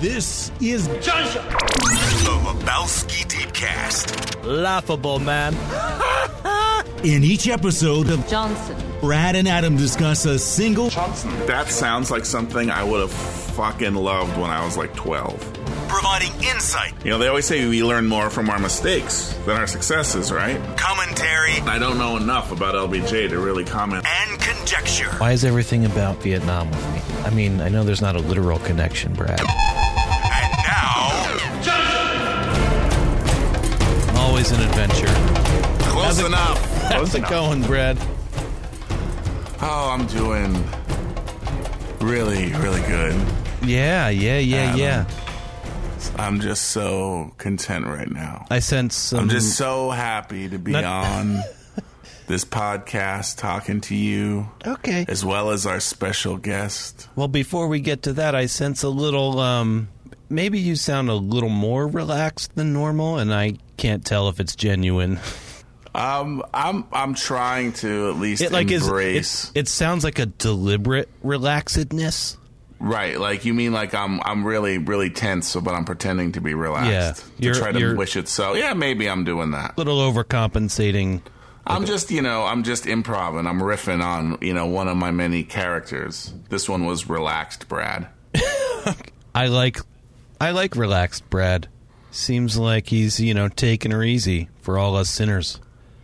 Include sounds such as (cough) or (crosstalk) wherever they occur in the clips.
This is Johnson. The Lebowski Deepcast. laughable, man. (laughs) In each episode of Johnson. Brad and Adam discuss a single Johnson. That sounds like something I would have fucking loved when I was like 12. Providing insight, You know, they always say we learn more from our mistakes than our successes, right? commentary, I don't know enough about LBJ to really comment. and conjecture. Why is everything about Vietnam with me? I mean, I know there's not a literal connection, Brad. Always an adventure. Close it- enough. (laughs) How's it going, Brad? Oh, I'm doing really, really good. Yeah, yeah, yeah, yeah. I'm just so content right now. I sense some. I'm just so happy to be Not- (laughs) on this podcast talking to you, okay. as well as our special guest. Well, before we get to that, I sense a little. um Maybe you sound a little more relaxed than normal, and I can't tell if it's genuine. Um, I'm I'm trying to at least It like is. embrace. It, it sounds like a deliberate relaxedness. Right, like you mean like I'm I'm really really tense, but I'm pretending to be relaxed Yeah, to try to wish it so. Yeah, maybe I'm doing that. little overcompensating. I'm just you know I'm just improv and I'm riffing on you know one of my many characters. This one was relaxed, Brad. (laughs) I like, I like relaxed Brad. Seems like he's you know taking her easy for all us sinners.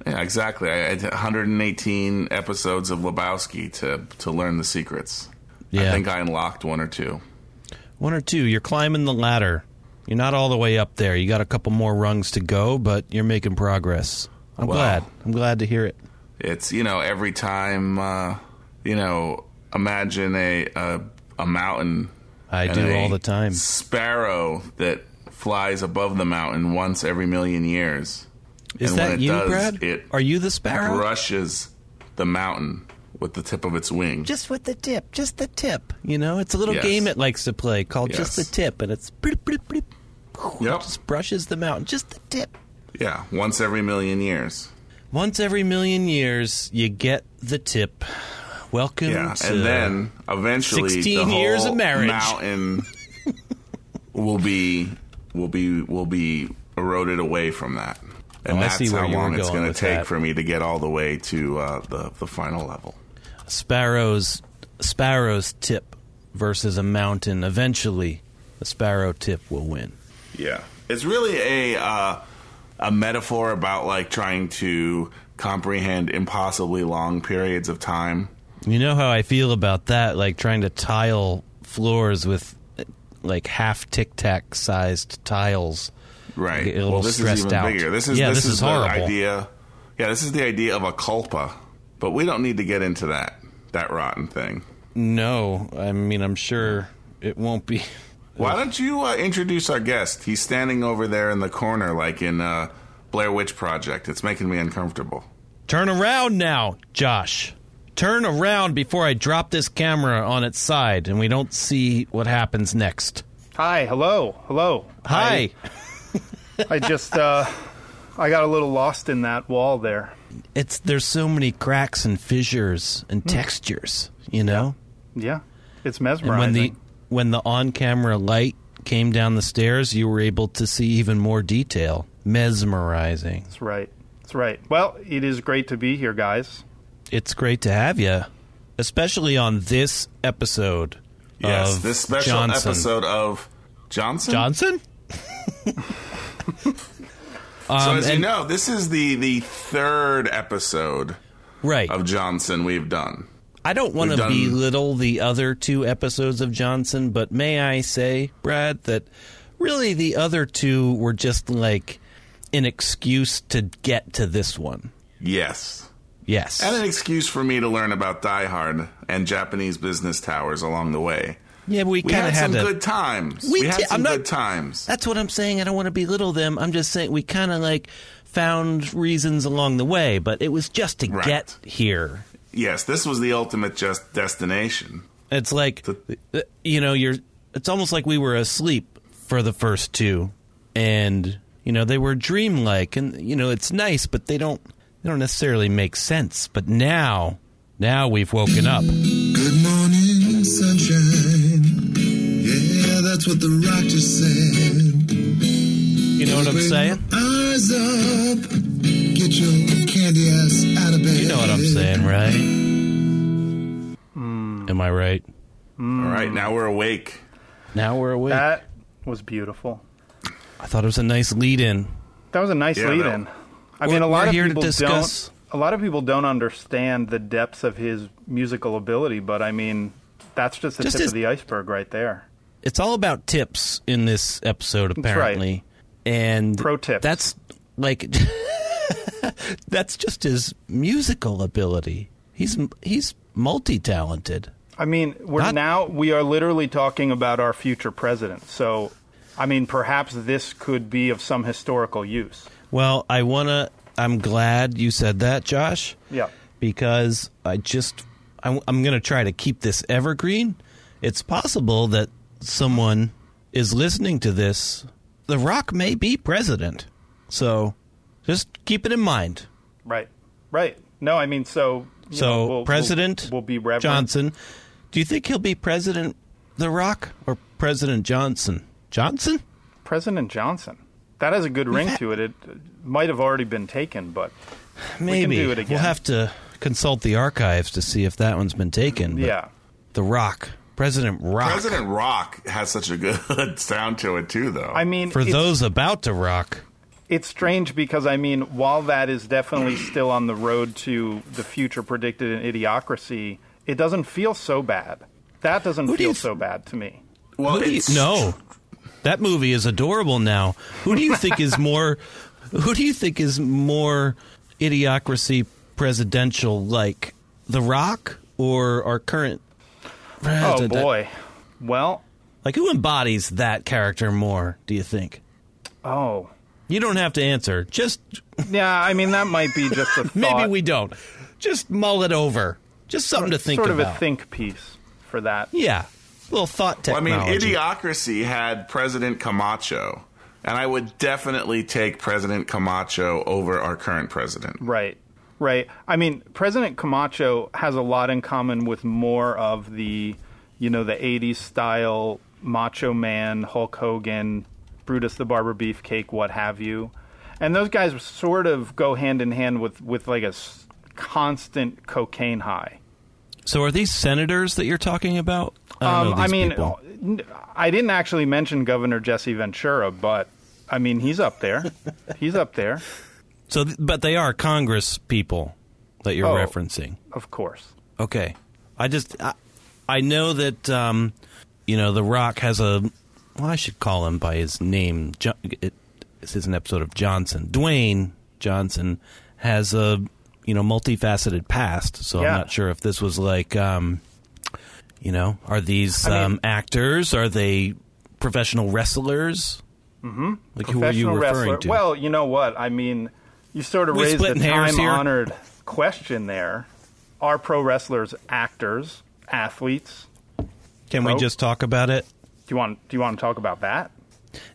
Yeah, exactly. I had 118 episodes of Lebowski to to learn the secrets. Yeah. I think I unlocked one or two. One or two. You're climbing the ladder. You're not all the way up there. You got a couple more rungs to go, but you're making progress. I'm Wow. glad. I'm glad to hear it. It's you know every time uh, you know imagine a a, a mountain. I do a all the time. Sparrow that flies above the mountain once every million years. Is and when that it you, does, Brad? It Are you the sparrow? brushes the mountain with the tip of its wing. Just with the tip, just the tip. You know, it's a little Yes. game it likes to play called just the tip, and it's bloop, bloop, bloop. Yep. (laughs) just brushes the mountain, just the tip. Yeah, once every million years. Once every million years, you get the tip. Welcome Yeah, and then eventually 16 the years of marriage. mountain (laughs) will be will be will be eroded away from that. And Oh, that's how long it's going to take that. for me to get all the way to uh, the the final level. sparrows. Sparrow's tip versus a mountain. Eventually, the sparrow tip will win. Yeah, it's really a uh, a metaphor about like trying to comprehend impossibly long periods of time. You know how I feel about that, like trying to tile floors with like half tic tac sized tiles. Right. Get a little well, this is even out. bigger. This is Yeah, this, this is, is the idea. Yeah, this is the idea of a kalpa, but we don't need to get into that that rotten thing. No, I mean I'm sure it won't be. (laughs) Why don't you uh, introduce our guest? He's standing over there in the corner, like in uh, Blair Witch Project. It's making me uncomfortable. Turn around now, Josh. Turn around before I drop this camera on its side and we don't see what happens next. Hi, hello, hello. Hi. I, (laughs) I just uh, I got a little lost in that wall there. It's there's so many cracks and fissures and Hmm. textures, you know? Yeah, it's And mesmerizing. when the when the on-camera light came down the stairs, you were able to see even more detail. Mesmerizing. That's right. That's right. Well, it is great to be here, guys. It's great to have you, especially on this episode Yes, this special Johnson. episode of Johnson. Johnson? (laughs) So Um, as you know, this is the the third episode Right. of Johnson we've done. I don't want to done- belittle the other two episodes of Johnson, but may I say, Brad, that really the other two were just like an excuse to get to this one. Yes. Yes. And an excuse for me to learn about Die Hard and Japanese business towers along the way. yeah, but we We kind had of had some to. good times. We We, had did- some not- good times. That's what I'm saying. I don't want to belittle them. I'm just saying we kind of like found reasons along the way, but it was just to Right. get here. Yes, this was the ultimate just destination. It's like The- uh, you know, you're. It's almost like we were asleep for the first two, and you know they were dreamlike, and you know it's nice, but they don't. They don't necessarily make sense. But now, now we've woken up. Good morning, sunshine. Yeah, that's what the rock just said. You know what I'm saying? Eyes up. Get your candy ass out of bed. You know what I'm saying, right? Hmm. Am I right? Hmm. All right, now we're awake. Now we're awake. That was beautiful. I thought it was a nice lead-in. That was a nice Yeah, lead no. in. I mean, a lot of people don't. A lot of people don't understand the depths of his musical ability, but I mean, that's just the Just tip his- of the iceberg right there. It's all about tips in this episode, right. apparently. And Pro tips. That's like (laughs) that's just his musical ability. He's he's multi-talented. I mean, we're Not- now we are literally talking about our future president. So, I mean, perhaps this could be of some historical use. Well, I wanna. I'm glad you said that, Josh. Yeah. because I just I, I'm going to try to keep this evergreen. It's possible that someone is listening to this. The Rock may be president, so just keep it in mind. Right. Right. No, I mean, so. you So know, we'll- President will be Reverend Johnson. Do you think he'll be President The Rock or President Johnson? Johnson? President Johnson. That has a good ring to it. It might have already been taken, but Maybe do it again. We'll have to consult the archives to see if that one's been taken. but yeah. The Rock, President Rock. President Rock has such a good (laughs) sound to it too, though. I mean, For it's, those about to rock, it's strange because I mean, while that is definitely still on the road to the future predicted in Idiocracy, it doesn't feel so bad. That doesn't Who do you feel th- so bad to me. well, Who do you- it's no, that movie is adorable. Now, who do you think is more? (laughs) Who do you think is more idiocracy presidential, like The Rock or our current Oh boy. Well, Like who embodies that character more? Do you think? oh. You don't have to answer. Just Yeah, I mean that might be just a (laughs) thought. maybe we don't. Just mull it over. Just something to think about. sort of a think piece for that. Yeah, little thought Well, I mean, Idiocracy had President Camacho, and I would definitely take President Camacho over our current president. Right. Right. I mean, President Camacho has a lot in common with more of the, you know, the 80s style Macho Man, Hulk Hogan, Brutus the Barber Beefcake, what have you. And those guys sort of go hand in hand with, with like a s- constant cocaine high. so, are these senators that you're talking about? I, Um, I mean, people. n- I didn't actually mention Governor Jesse Ventura, but I mean, he's up there. (laughs) he's up there, So, but they are Congress people that you're Oh. referencing. of course. Okay, I just I, I know that um, you know The Rock has a. Well, I should call him by his name. Jo- it, this is an episode of Johnson. Dwayne Johnson has a you know multifaceted past, so Yeah. I'm not sure if this was like um, you know are these I mean- um, actors? Are they professional wrestlers? Mm-hmm. Like who are you referring wrestler. to? Well, you know what? I mean, you sort of We raised the splitting hairs here? time-honored question there. Are pro wrestlers actors, athletes? Can we just talk about it? Do you want? Do you want to talk about that?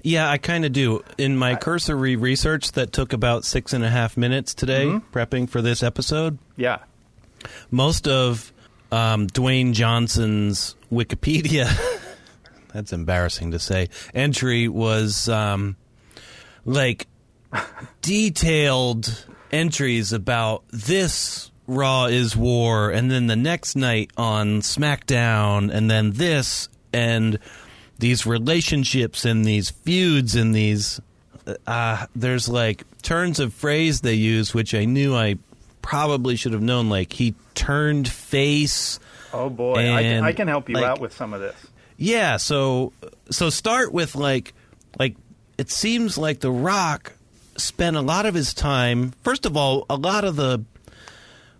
Yeah, I kind of do. In my cursory research that took about six and a half minutes today, Mm-hmm. prepping for this episode, Yeah. most of um, Dwayne Johnson's Wikipedia, (laughs) that's embarrassing to say, entry was um, like detailed entries about this Raw is War, and then the next night on SmackDown, and then this, and these relationships and these feuds and these. Uh, there's like turns of phrase they use, which I knew I probably should have known. Like he turned face. Oh boy, I can, I can help you like- out with some of this. Yeah, so so start with like like it seems like The Rock spent a lot of his time. First of all, a lot of the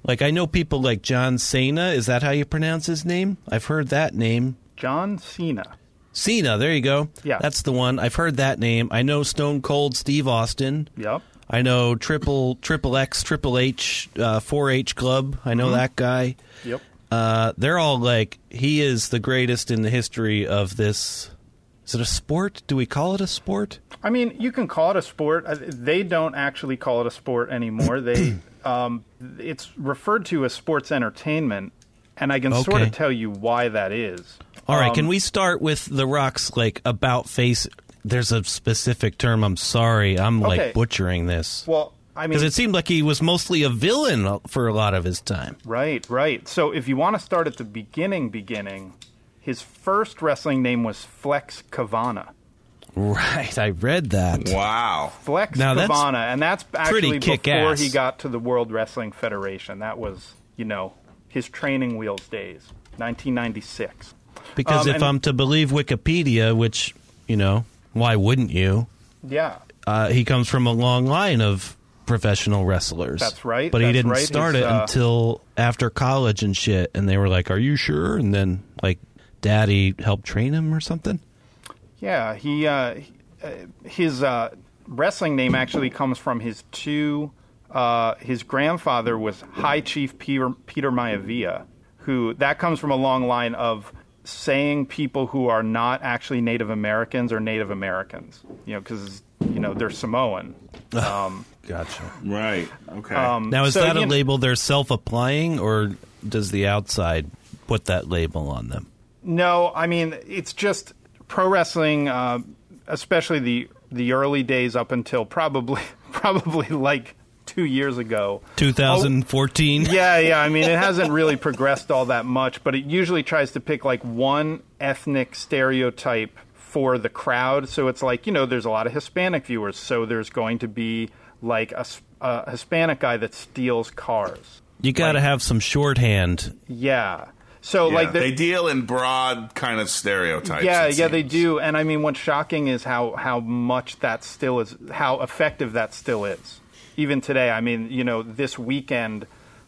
like I know people like John Cena. Is that how you pronounce his name? I've heard that name. John Cena. Cena. There you go. Yeah. that's the one. I've heard that name. I know Stone Cold Steve Austin. Yep. I know Triple Triple X Triple H Four H Club. I know that guy. Yep. Uh, they're all like, he is the greatest in the history of this. Is it a sport? Do we call it a sport? I mean, you can call it a sport. Uh, They don't actually call it a sport anymore. They, (coughs) um, it's referred to as sports entertainment, and I can sort of tell you why that is. All right, Um, can we start with The Rock's like about face? There's a specific term. I'm sorry, I'm Okay. like butchering this Well, I mean, because it seemed like he was mostly a villain for a lot of his time. Right, right. So if you want to start at the beginning, beginning, his first wrestling name was Flex Kavana. Right, I read that. Wow. Flex Now, that's Kavana, and that's actually before kick-ass. he got to the World Wrestling Federation. That was, you know, his training wheels days, 1996. Because Um, if and- I'm to believe Wikipedia, which you know, why wouldn't you? Yeah, Uh, he comes from a long line of professional wrestlers. That's right, But he didn't right. start His, it uh, until after college and shit. And they were like, "Are you sure?" And then like, Daddy helped train him or something. yeah. He, uh, he- uh, his uh, wrestling name actually comes from his two. Uh, his grandfather was High Chief Peter, Peter Maivia, who that comes from a long line of saying people who are not actually Native Americans or Native Americans. You know, because you know they're Samoan. (sighs) Um, Gotcha. Right. Okay. um, Now, is so, that a you know- label they're self-applying, or does the outside put that label on them? No, I mean it's just pro wrestling, uh, especially the the early days up until probably (laughs) probably like two years ago. 2014. Yeah, yeah. I mean, it hasn't really progressed all that much, but it usually tries to pick like one ethnic stereotype for the crowd. So it's like you know, there's a lot of Hispanic viewers, so there's going to be like a Hispanic guy that steals cars. You got to Like- have some shorthand. Yeah. So Yeah, like the- they deal in broad kind of stereotypes. Yeah, yeah, they do. And I mean, what's shocking is how how much that still is, how effective that still is. Even today, I mean, you know, this weekend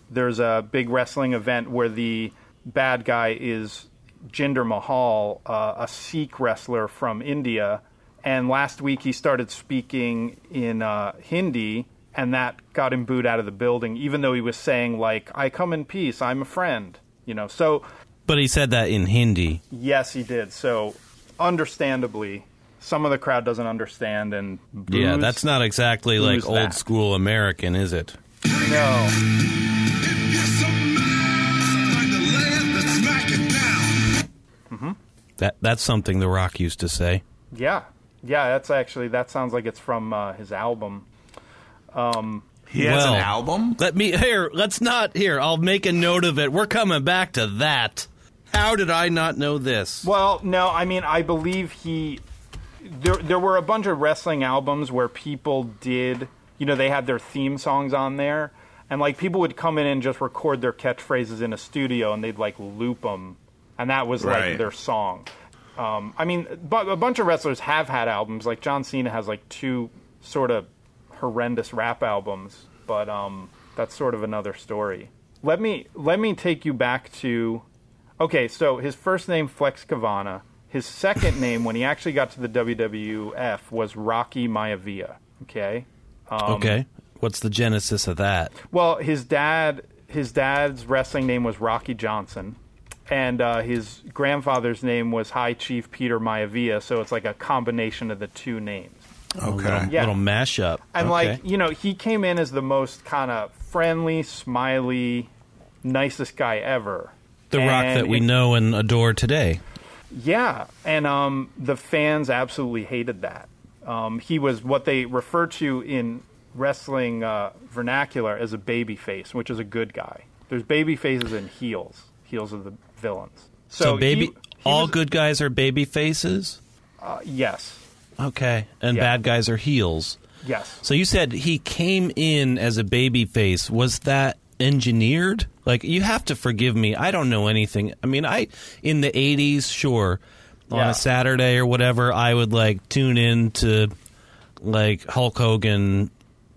there's a big wrestling event where the bad guy is Jinder Mahal, uh, a Sikh wrestler from India. And last week he started speaking in uh, Hindi, and that got him booed out of the building, even though he was saying like, "I come in peace, I'm a friend." You know, so But he said that in Hindi. Yes, he did. So, understandably, some of the crowd doesn't understand, and Yeah, that's not exactly like old that. school American, is it? no. That that's something The Rock used to say. Yeah, yeah. That's actually that sounds like it's from uh, his album. He has Well, an album. Let me here. Let's not here. I'll make a note of it. We're coming back to that. How did I not know this? Well, no, I mean, I believe he. There, there were a bunch of wrestling albums where people did, you know, they had their theme songs on there, and like people would come in and just record their catchphrases in a studio, and they'd like loop them, and that was like Right. their song. Um, I mean, but a bunch of wrestlers have had albums. Like John Cena has like two sort of horrendous rap albums, but um, that's sort of another story. Let me let me take you back to Okay, so his first name Flex Kavana. His second name, when he actually got to the WWF, was Rocky Maivia. Okay. Um, okay, what's the genesis of that? Well, his dad, his dad's wrestling name was Rocky Johnson, and uh, his grandfather's name was High Chief Peter Maivia. So it's like a combination of the two names. Okay. Yeah. Little mashup. And okay. like you know, he came in as the most kind of friendly, smiley, nicest guy ever. the Rock that we it- know and adore today. Yeah, and um, the fans absolutely hated that. Um, he was what they refer to in wrestling uh, vernacular as a baby face, which is a good guy. There's baby faces and heels. Heels are the villains. So, So, baby, he- he all was- good guys are baby faces. uh, yes, Okay, and Yeah. bad guys are heels. yes. So you said he came in as a baby face. Was that engineered? Like you have to forgive me. I don't know anything. I mean, I in the 80s, sure, on Yeah. a Saturday or whatever, I would like tune in to like Hulk Hogan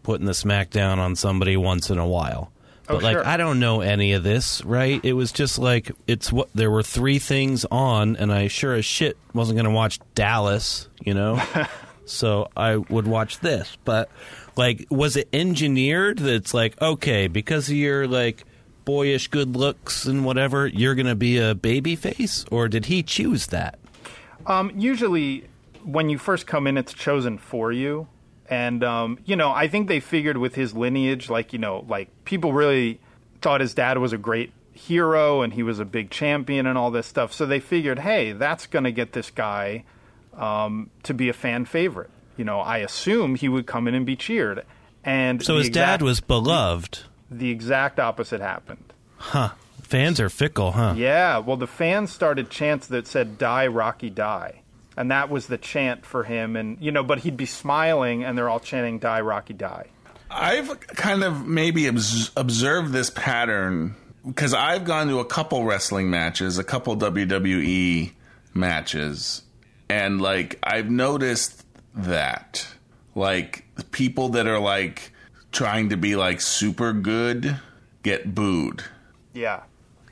putting the smackdown on somebody once in a while. Oh, but Oh, like sure. I don't know any of this, right? It was just like it's what there were three things on and I sure as shit wasn't going to watch Dallas, you know? (laughs) so I would watch this. But like, was it engineered that it's like, okay, because of your like boyish good looks and whatever, you're gonna be a baby face, or did he choose that? Um, usually, when you first come in, it's chosen for you. And, um, you know, I think they figured with his lineage, like, you know, like people really thought his dad was a great hero and he was a big champion and all this stuff. So they figured, hey, that's going to get this guy um, to be a fan favorite. You know, I assume he would come in and be cheered. And So his exact- dad was beloved. The exact opposite happened. Huh. Fans are fickle, huh? Yeah, well, the fans started chants that said "Die Rocky Die," and that was the chant for him. And you know, but he'd be smiling, and they're all chanting "Die Rocky Die." I've kind of maybe obs- observed this pattern because I've gone to a couple wrestling matches, a couple WWE matches, and like I've noticed that like people that are like trying to be like super good get booed. Yeah,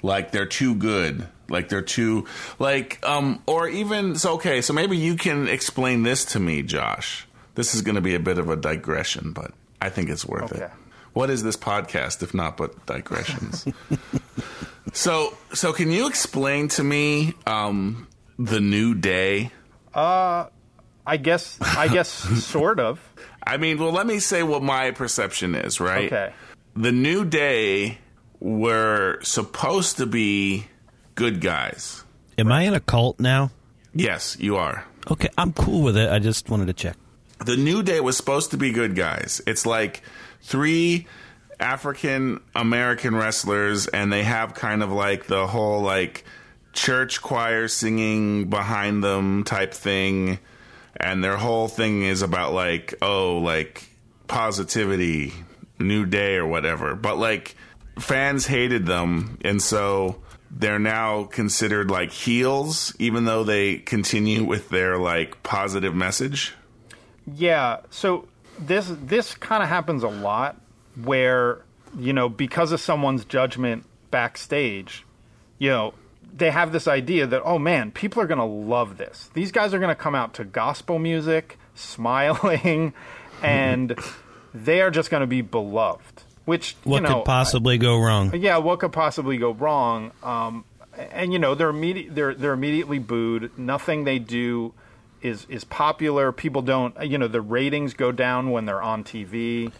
like they're too good. Like they're too like um or even so okay so maybe you can explain this to me josh. This is going to be a bit of a digression but i think it's worth Okay. it what is this podcast if not but digressions? (laughs) So so can you explain to me um the new day I guess. I guess (laughs) sort of. i mean well let me say what my perception is right Okay. the new day were supposed to be good guys Am I in a cult now? yes you are Okay, I'm cool with it. I just wanted to check. the New Day was supposed to be good guys. It's like three African American wrestlers, and they have kind of like the whole like church choir singing behind them type thing. And their whole thing is about like, oh, like positivity, new day or whatever. But like fans hated them, and so they're now considered like heels, even though they continue with their like positive message. Yeah. So this this kind of happens a lot, where you know because of someone's judgment backstage, you know they have this idea that oh man, people are gonna love this. These guys are gonna come out to gospel music, (laughs) smiling, (laughs) and they are just gonna be beloved. Which What you know, could possibly go wrong? yeah, what could possibly go wrong? Um, and you know, they're immediate, they're they're immediately booed. Nothing they do is is popular. People don't, you know, the ratings go down when they're on TV.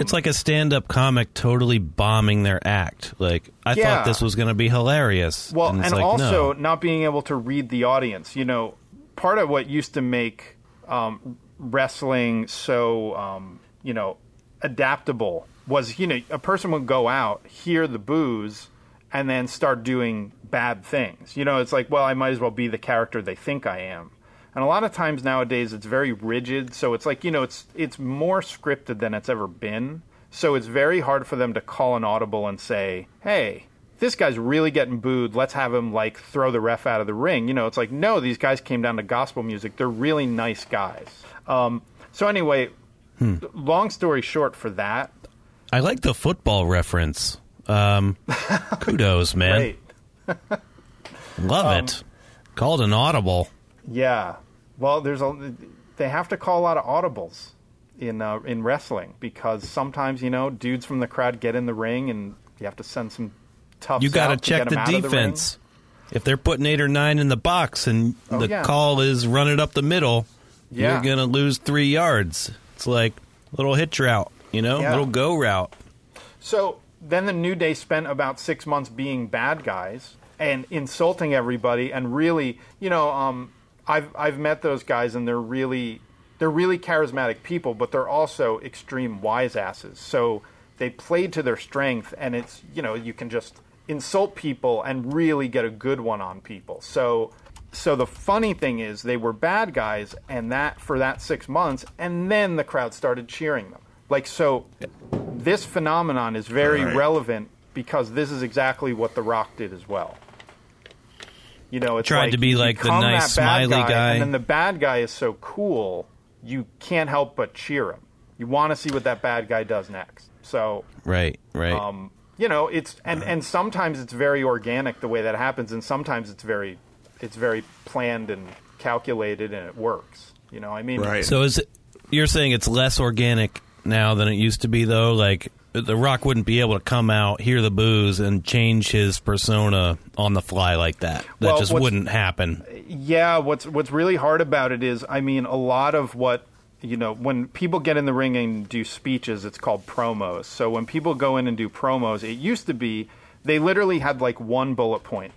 It's like a stand-up comic totally bombing their act. Like I Yeah. thought this was going to be hilarious. Well, and, and, like, also no. not being able to read the audience. You know, part of what used to make um, wrestling so um, you know adaptable was you know a person would go out, hear the booze, and then start doing bad things. You know, it's like, well, I might as well be the character they think I am. And a lot of times nowadays it's very rigid, so it's like, you know, it's it's more scripted than it's ever been. So it's very hard for them to call an audible and say, "Hey, this guy's really getting booed. Let's have him like throw the ref out of the ring." You know, it's like, "No, these guys came down to gospel music. They're really nice guys." Um, so anyway, long story short for that, I like the football reference. Um, (laughs) kudos, man. (laughs) Love Um, it. Called an audible. Yeah. Well, there's a they have to call a lot of audibles in uh, in wrestling because sometimes you know dudes from the crowd get in the ring and you have to send some tough. You got to check the out of ring. defense. if they're putting eight or nine in the box and Oh, the yeah. call is run it up the middle, Yeah. you're gonna lose three yards. It's like little hitch route, you know, Yeah. little go route. So then the New Day spent about six months being bad guys and insulting everybody, and really, you know, um, I've I've met those guys, and they're really they're really charismatic people, but they're also extreme wise asses. So they played to their strength, and it's you know you can just insult people and really get a good one on people. So. So the funny thing is, they were bad guys, and that for that six months, and then the crowd started cheering them. Like so, this phenomenon is very Right. relevant because this is exactly what The Rock did as well. You know, it's Tried like to be you like the become nice, that bad smiley guy. and then the bad guy is so cool, you can't help but cheer him. You want to see what that bad guy does next. So, Right, right. um, you know, it's and and sometimes it's very organic the way that happens, and sometimes it's very it's very planned and calculated, and it works. You know, I mean, Right. so is it, you're saying it's less organic now than it used to be, though? Like the Rock wouldn't be able to come out, hear the booze, and change his persona on the fly like that. That Well, just wouldn't happen. Yeah, what's what's really hard about it is, I mean, a lot of what you know, when people get in the ring and do speeches, it's called promos. So when people go in and do promos, it used to be they literally had like one bullet point.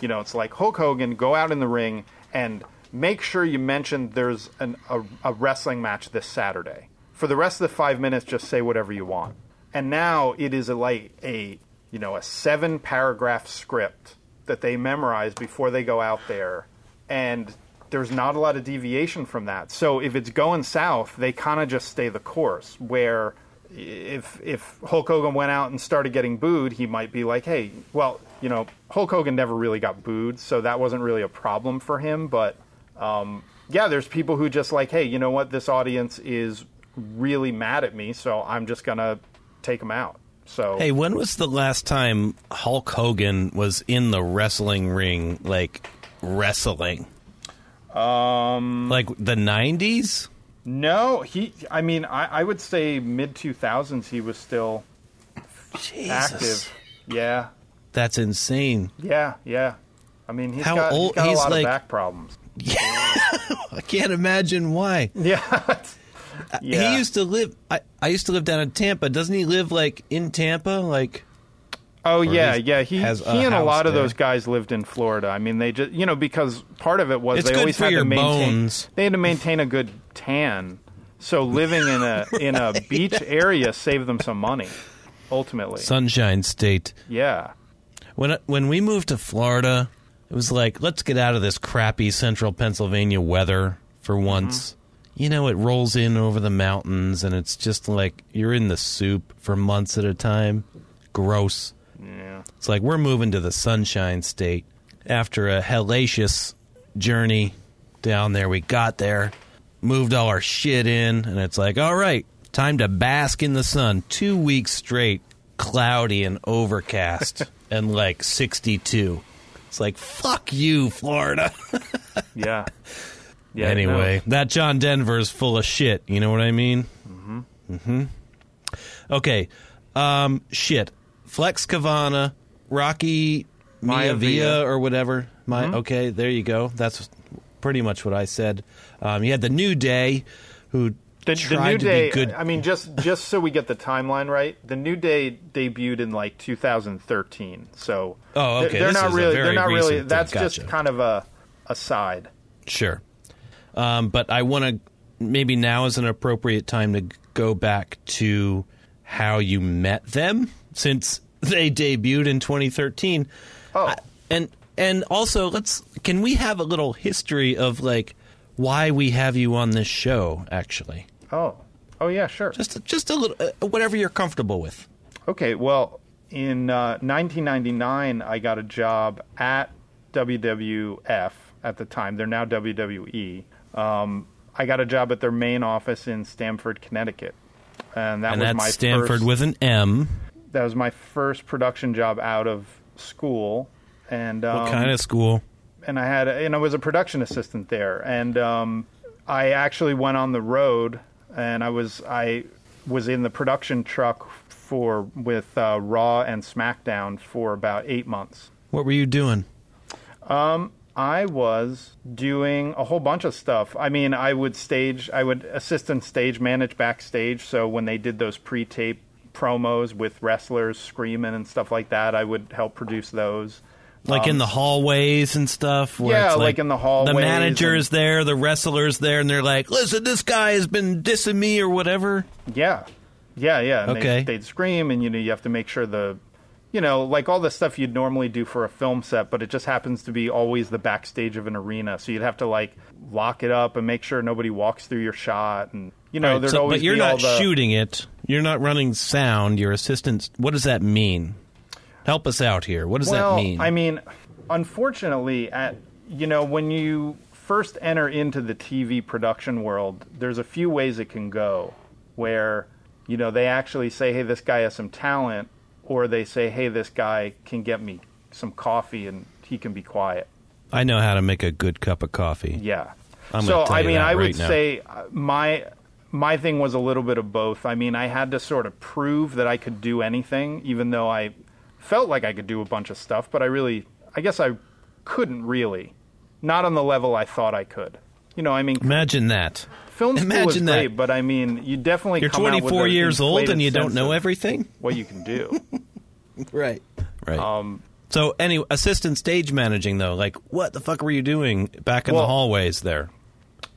You know, it's like Hulk Hogan go out in the ring and make sure you mention there's an, a, a wrestling match this Saturday. For the rest of the five minutes, just say whatever you want. And now it is a, like a you know a seven paragraph script that they memorize before they go out there, and there's not a lot of deviation from that. So if it's going south, they kind of just stay the course. Where if if Hulk Hogan went out and started getting booed, he might be like, "Hey, well, you know, Hulk Hogan never really got booed, so that wasn't really a problem for him." But um, yeah, there's people who just like, "Hey, you know what? This audience is really mad at me, so I'm just gonna take them out." So Hey, when was the last time Hulk Hogan was in the wrestling ring, like wrestling? Um, like the '90s. no, he. I mean, I, I would say mid 2000s he was still Jesus. active. Yeah, That's insane. yeah, yeah. I mean, he's How got, he's old- got he's a lot like- of back problems. (laughs) Yeah, I can't imagine why. Yeah. (laughs) yeah. He used to live. I, I used to live down in Tampa. Doesn't he live like in Tampa? Like Oh yeah, yeah. He has a and a lot of those guys lived in Florida. I mean, they just you know because part of it was It's they always had to maintain bones. they had to maintain a good tan. So living in a (laughs) in a beach area saved them some money. Ultimately, Sunshine State. yeah, When when we moved to Florida, it was like let's get out of this crappy central Pennsylvania weather for Mm-hmm. You know, it rolls in over the mountains, and it's just like you're in the soup for months at a time. Gross. yeah. It's like we're moving to the Sunshine State. After a hellacious journey down there, we got there, moved all our shit in, and it's like, all right, time to bask in the sun. Two weeks straight, cloudy and overcast, (laughs) and like 62. It's like, fuck you, Florida. Yeah. (laughs) Yeah. anyway, that John Denver is full of shit. You know what I mean? Mm-hmm. Mm-hmm. Okay. Um, shit. Flex Kavana, Rocky Maya Villa. Or whatever. My okay, there you go. That's pretty much what I said. Um, you had the New Day, who. The, the tried new to day. be good. I mean, just just so we get the timeline right, the new day debuted in like 2013. So Oh, they're- okay, They're this not really. They're not really. That's Gotcha. just kind of a aside. Sure. Um, but I want to maybe now is an appropriate time to go back to how you met them since (laughs) they debuted in 2013. Oh. I- and and also let's can we have a little history of like why we have you on this show actually. Oh. Oh yeah, sure. Just just a little uh, whatever you're comfortable with. Okay, well, in uh, 1999, I got a job at WWF at the time. They're now WWE. Um, I got a job at their main office in Stamford, Connecticut, and that and was that's my Stanford first, with an M. that was my first production job out of school. And um, What kind of school? and I had and I was a production assistant there, and um, I actually went on the road, and I was I was in the production truck for with uh, Raw and SmackDown for about eight months. What were you doing? I was doing a whole bunch of stuff. I mean, I would stage, I would assist and stage manage backstage. So when they did those pre-tape promos with wrestlers screaming and stuff like that, I would help produce those. Like in the hallways and stuff. Where Um, Yeah, it's like in the hallways The manager's and- there, the wrestlers there, and they're like, "Listen, this guy has been dissing me or whatever." Yeah, yeah, yeah. And Okay. They'd, they'd scream, and you know, you have to make sure the, you know, like all the stuff you'd normally do for a film set, but it just happens to be always the backstage of an arena. So you'd have to like lock it up and make sure nobody walks through your shot, and you know, Right, there'd so- always but you're not the, shooting it. You're not running sound. Your assistant. What does that mean? Help us out here. What does well, that mean? I mean, unfortunately, at you know, when you first enter into the TV production world, there's a few ways it can go where you know they actually say, "Hey, this guy has some talent," or they say, "Hey, this guy can get me some coffee and he can be quiet." I know how to make a good cup of coffee. Yeah. I'm so I mean, I would now. say uh, my my thing was a little bit of both. I mean, I had to sort of prove that I could do anything, even though I felt like I could do a bunch of stuff. But I really, I guess, I couldn't really, not on the level I thought I could. You know, I mean, Imagine that. Film school is imagine that. great, but I mean, you definitely You're come out with 24 years old and you don't know everything. what you can do. (laughs) Right. Right. Um, so, anyway, assistant stage managing though, like, what the fuck were you doing back in the hallways there?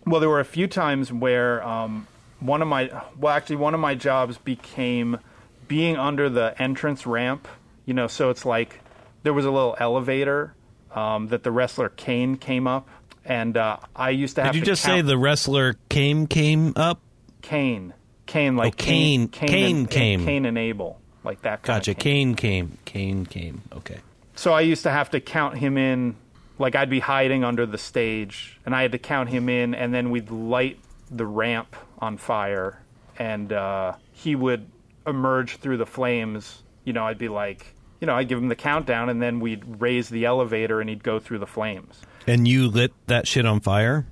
Well, there were a few times where um, one of my well, actually, one of my jobs became being under the entrance ramp. You know, so it's like there was a little elevator um, that the wrestler Kane came up, and uh, I used to have Did you to just say count- the wrestler came came up? Kane, Kane, like Oh, Kane- Kane and, came. Kane and Abel, like that. Kind Gotcha. Kane came. Kane came. Okay. So I used to have to count him in. Like I'd be hiding under the stage, and I had to count him in, and then we'd light the ramp on fire, and uh, he would emerge through the flames. You know, I'd be like, you know, I'd give him the countdown, and then we'd raise the elevator, and he'd go through the flames. And you lit that shit on fire?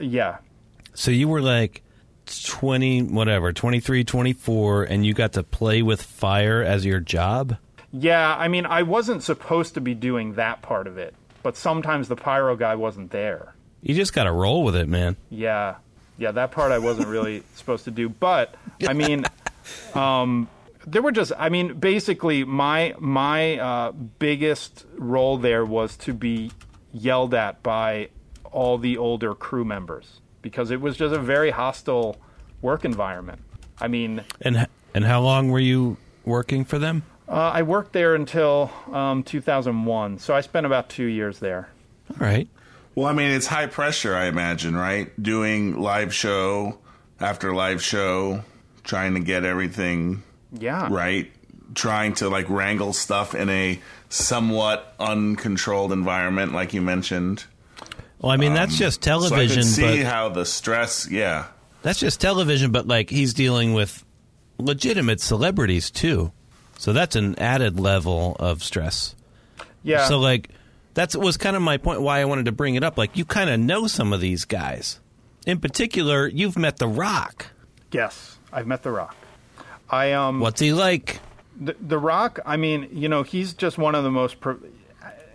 Yeah, So you were like 20 whatever, 23, 24 and you got to play with fire as your job? yeah. I mean, I wasn't supposed to be doing that part of it, but sometimes the pyro guy wasn't there. You just got to roll with it, man. Yeah, yeah, that part I wasn't really (laughs) supposed to do. But I mean, um, there were just, I mean, basically my my uh, biggest role there was to be yelled at by all the older crew members because it was just a very hostile work environment. I mean, And and how long were you working for them? uh, I worked there until um, 2001, so I spent about two years there. All right. Well, I mean, it's high pressure, I imagine, right? Doing live show after live show, trying to get everything Yeah, right, trying to like wrangle stuff in a somewhat uncontrolled environment, like you mentioned. Well, I mean, that's just Um, So I television, could see but how the stress, yeah. that's just television, but like he's dealing with legitimate celebrities too. So that's an added level of stress. Yeah. So like that was kind of my point why I wanted to bring it up. Like you kind of know some of these guys. In particular, you've met The Rock. yes, I've met The Rock. I um. What's he like? The, the Rock, I mean, you know, he's just one of the most. Pro-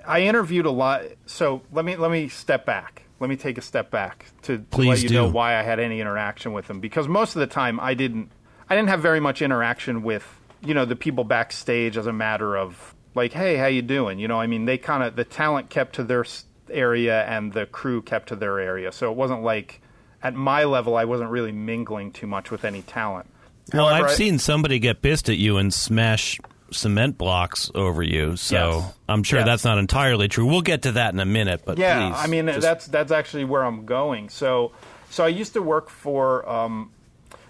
I interviewed a lot. So let me let me step back. Let me take a step back to, to let you know why I had any interaction with him. Because most of the time, I didn't. I didn't have very much interaction with you know the people backstage as a matter of like, hey, how you doing? You know, I mean, they kind of the talent kept to their area and the crew kept to their area. So it wasn't like at my level, I wasn't really mingling too much with any talent. Well, However, I've I- seen somebody get pissed at you and smash cement blocks over you. So Yes. I'm sure Yes. that's not entirely true. We'll get to that in a minute. But Yeah, please, I mean just- that's that's actually where I'm going. So, so I used to work for. Um,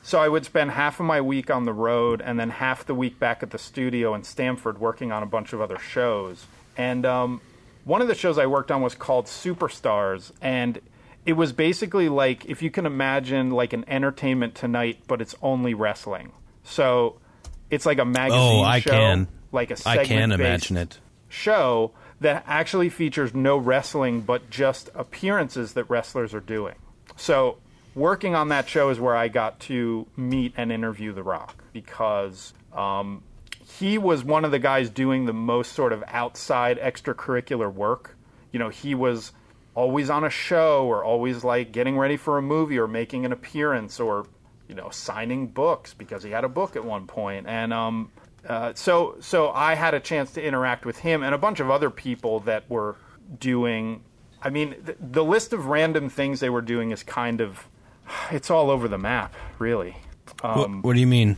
so I would spend half of my week on the road, and then half the week back at the studio in Stamford, working on a bunch of other shows. And um, one of the shows I worked on was called Superstars, and it was basically like if you can imagine like an Entertainment Tonight, but it's only wrestling. So it's like a magazine Oh, I show, can. like a I can imagine it. show that actually features no wrestling but just appearances that wrestlers are doing. So, working on that show is where I got to meet and interview The Rock because um, he was one of the guys doing the most sort of outside extracurricular work. You know, he was always on a show or always like getting ready for a movie or making an appearance or you know signing books because he had a book at one point and um, uh, so so I had a chance to interact with him and a bunch of other people that were doing. I mean, th- the list of random things they were doing is kind of it's all over the map, really. What, what do you mean?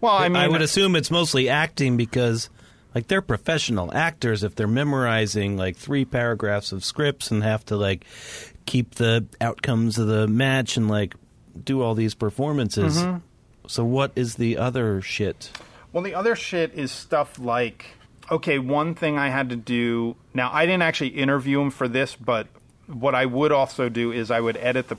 Well, I mean, I would assume it's mostly acting because, like, they're professional actors. If they're memorizing like three paragraphs of scripts and have to like keep the outcomes of the match and like do all these performances. Mm-hmm. So what is the other shit? Well, the other shit is stuff like okay, one thing I had to do. Now, I didn't actually interview him for this, but what I would also do is I would edit the.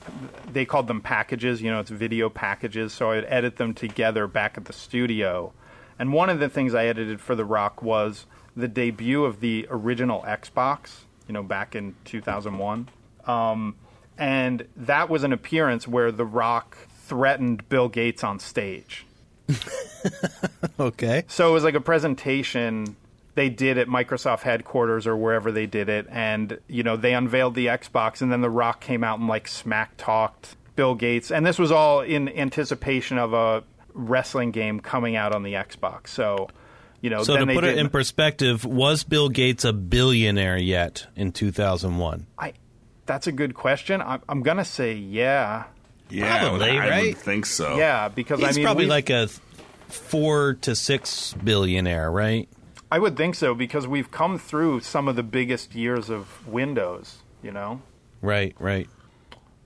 They called them packages. You know, it's video packages. So I would edit them together back at the studio. And one of the things I edited for The Rock was the debut of the original Xbox. You know, back in 2001. Um, and that was an appearance where The Rock threatened Bill Gates on stage. (laughs) Okay. So it was like a presentation they did at Microsoft headquarters or wherever they did it, and you know they unveiled the Xbox, and then The Rock came out and like smack talked Bill Gates, and this was all in anticipation of a wrestling game coming out on the Xbox. So You know, So then to they put it in perspective, was Bill Gates a billionaire yet in 2001? I, that's a good question. I'm, I'm gonna say yeah, Yeah, Probably, I right? would think so. yeah, because He's I mean, probably like a four to six billionaire, right? I would think so because we've come through some of the biggest years of Windows. You know, Right, right.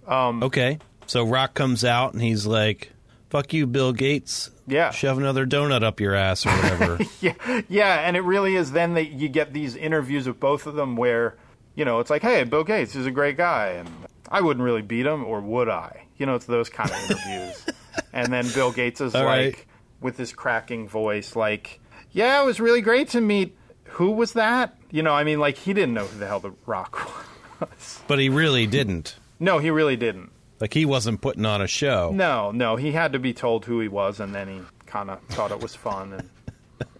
Um, okay, so Rock comes out and he's like, "Fuck you, Bill Gates." Yeah. shove another donut up your ass or whatever. (laughs) yeah, yeah, and it really is. Then that you get these interviews with both of them where, you know, it's like, hey, Bill Gates is a great guy, and I wouldn't really beat him, or would I? You know, it's those kind of interviews. (laughs) and then Bill Gates is All like, right. with his cracking voice, like, yeah, it was really great to meet. Who was that? You know, I mean, like he didn't know who the hell the Rock (laughs) was. but he really didn't. no, he really didn't. Like he wasn't putting on a show. No, no, he had to be told who he was, and then he kind of thought it was fun and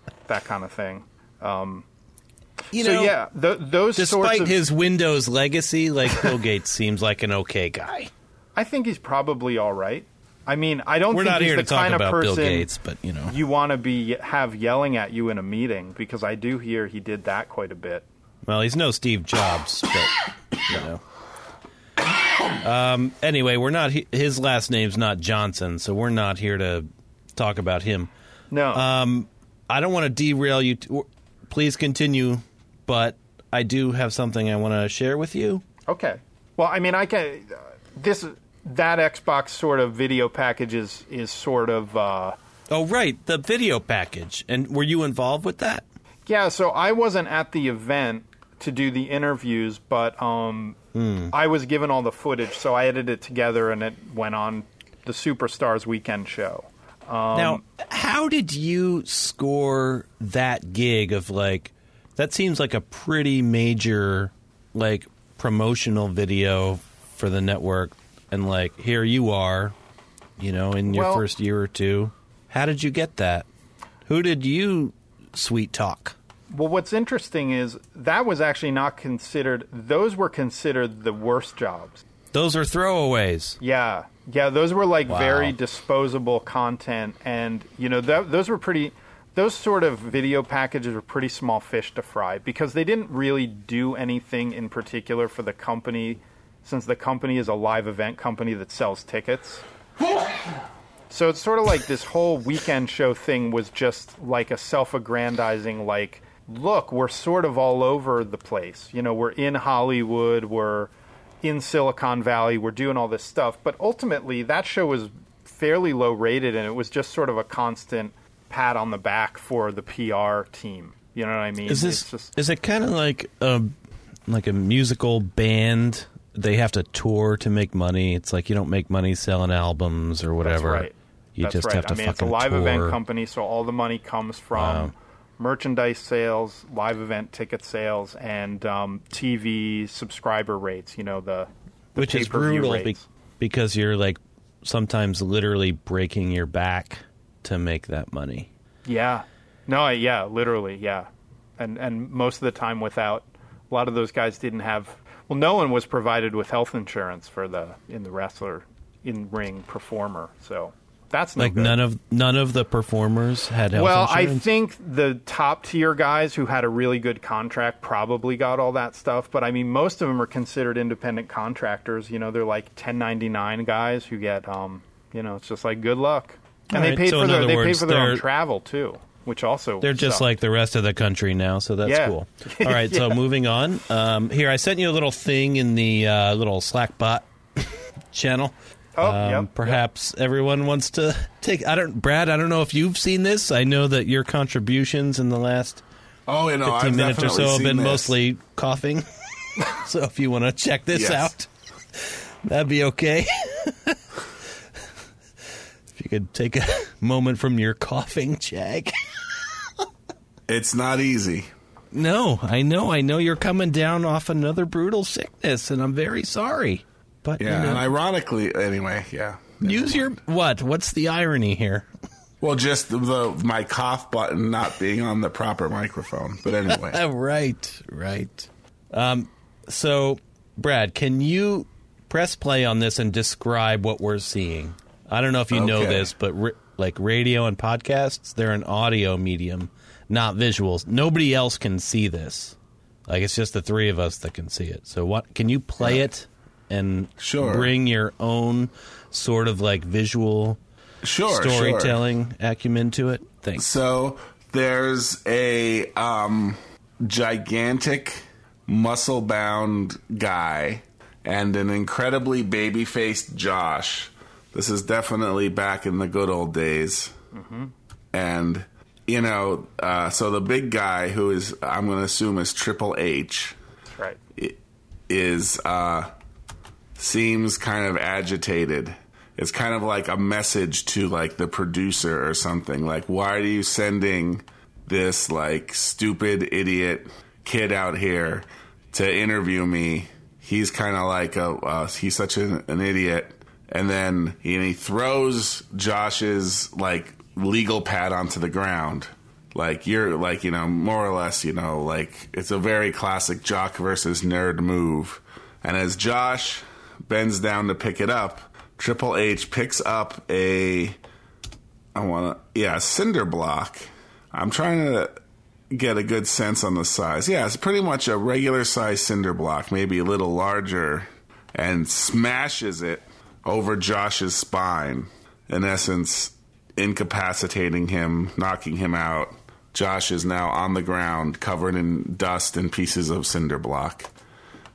(laughs) that kind of thing. Um, you so know, yeah, th- those sorts despite of, his Windows legacy, like Bill Gates (laughs) seems like an okay guy. I think he's probably all right. I mean, I don't We're think not he's here the to talk kind of about Bill person Gates, but you know, you want to be have yelling at you in a meeting because I do hear he did that quite a bit. well, he's no Steve Jobs, but you know. Um, anyway, we're not. His last name's not Johnson, so we're not here to talk about him. No, Um, I don't want to derail you. T- please continue, but I do have something I want to share with you. okay. Well, I mean, I can uh, this that Xbox sort of video package is is sort of. Uh, Oh, right, the video package. And were you involved with that? Yeah, so I wasn't at the event to do the interviews, but um, Hmm. I was given all the footage, so I edited it together and it went on the Superstars weekend show. Um, now, how did you score that gig of like that seems like a pretty major like promotional video for the network and like here you are, you know, in your Well- first year or two. How did you get that? Who did you sweet talk? Well, what's interesting is that was actually not considered; those were considered the worst jobs. Those are throwaways. Yeah, yeah, those were like Wow. very disposable content, and you know th- those were pretty. Those sort of video packages were pretty small fish to fry because they didn't really do anything in particular for the company, since the company is a live event company that sells tickets. So it's sort of like this whole weekend show thing was just like a self-aggrandizing, like, look, we're sort of all over the place. You know, we're in Hollywood, we're in Silicon Valley, we're doing all this stuff. But ultimately, that show was fairly low rated, and it was just sort of a constant pat on the back for the PR team. You know what I mean? Is It's this just, is it kind of like a like a musical band? They have to tour to make money. It's like you don't make money selling albums or whatever. That's right. You That's just right. have to I mean, fucking it's a live tour. event company, so all the money comes from Wow. Merchandise sales, live event ticket sales, and um, TV subscriber rates. You know the, the which is brutal be- because you're like sometimes literally breaking your back to make that money. Yeah, no, I- yeah, literally, yeah, and and most of the time without a lot of those guys didn't have. Well, no one was provided with health insurance for the in the wrestler in ring performer. So that's no Like good. none of none of the performers had health Well, I think the top tier guys who had a really good contract probably got all that stuff, but I mean, most of them are considered independent contractors. You know, they're like 1099 guys who get, um, you know, it's just like good luck, and they paid so for their they paid for their own travel too, which also They're just sucked. like the rest of the country now, so that's Yeah. cool. (laughs) All right, so moving on. Um, here, I sent you a little thing in the uh, little Slackbot (laughs) channel. Oh, Um, yep, yep. perhaps everyone wants to take. I don't, Brad. I don't know if you've seen this. I know that your contributions in the last Oh, you know, 15 I've minutes or so have been this. mostly coughing. (laughs) so if you want to check this Yes. out, that'd be okay. (laughs) if you could take a moment from your coughing, Jag. (laughs) It's not easy. No, I know, I know you're coming down off another brutal sickness, and I'm very sorry. But Yeah, you know, and ironically, anyway, yeah. use your what? What's the irony here? Well, just the, the my cough button not being on the proper microphone. But anyway, (laughs) right, right. Um, so, Brad, can you press play on this and describe what we're seeing? I don't know if you know this, but ri- like radio and podcasts, they're an audio medium. not visuals. Nobody else can see this. Like it's just the three of us that can see it. So what can you play it and Sure. bring your own sort of like visual Sure, storytelling acumen to it? Thanks. So there's a um, gigantic, muscle bound guy and an incredibly baby faced Josh. This is definitely back in the good old days. And, you know, uh, so the big guy, who is, I'm going to assume, is Triple H, That's right. is, uh, seems kind of agitated. It's kind of like a message to like the producer or something. Like, why are you sending this like stupid idiot kid out here to interview me? He's kind of like a uh, he's such an, an idiot. And then he, and he throws Josh's like legal pad onto the ground. Like you're like you know more or less you know like it's a very classic jock versus nerd move. And as Josh bends down to pick it up, Triple H picks up a I want to yeah cinder block. I'm trying to get a good sense on the size. Yeah, it's pretty much a regular size cinder block, maybe a little larger, and smashes it over Josh's spine. In essence, incapacitating him, knocking him out. Josh is now on the ground, covered in dust and pieces of cinder block.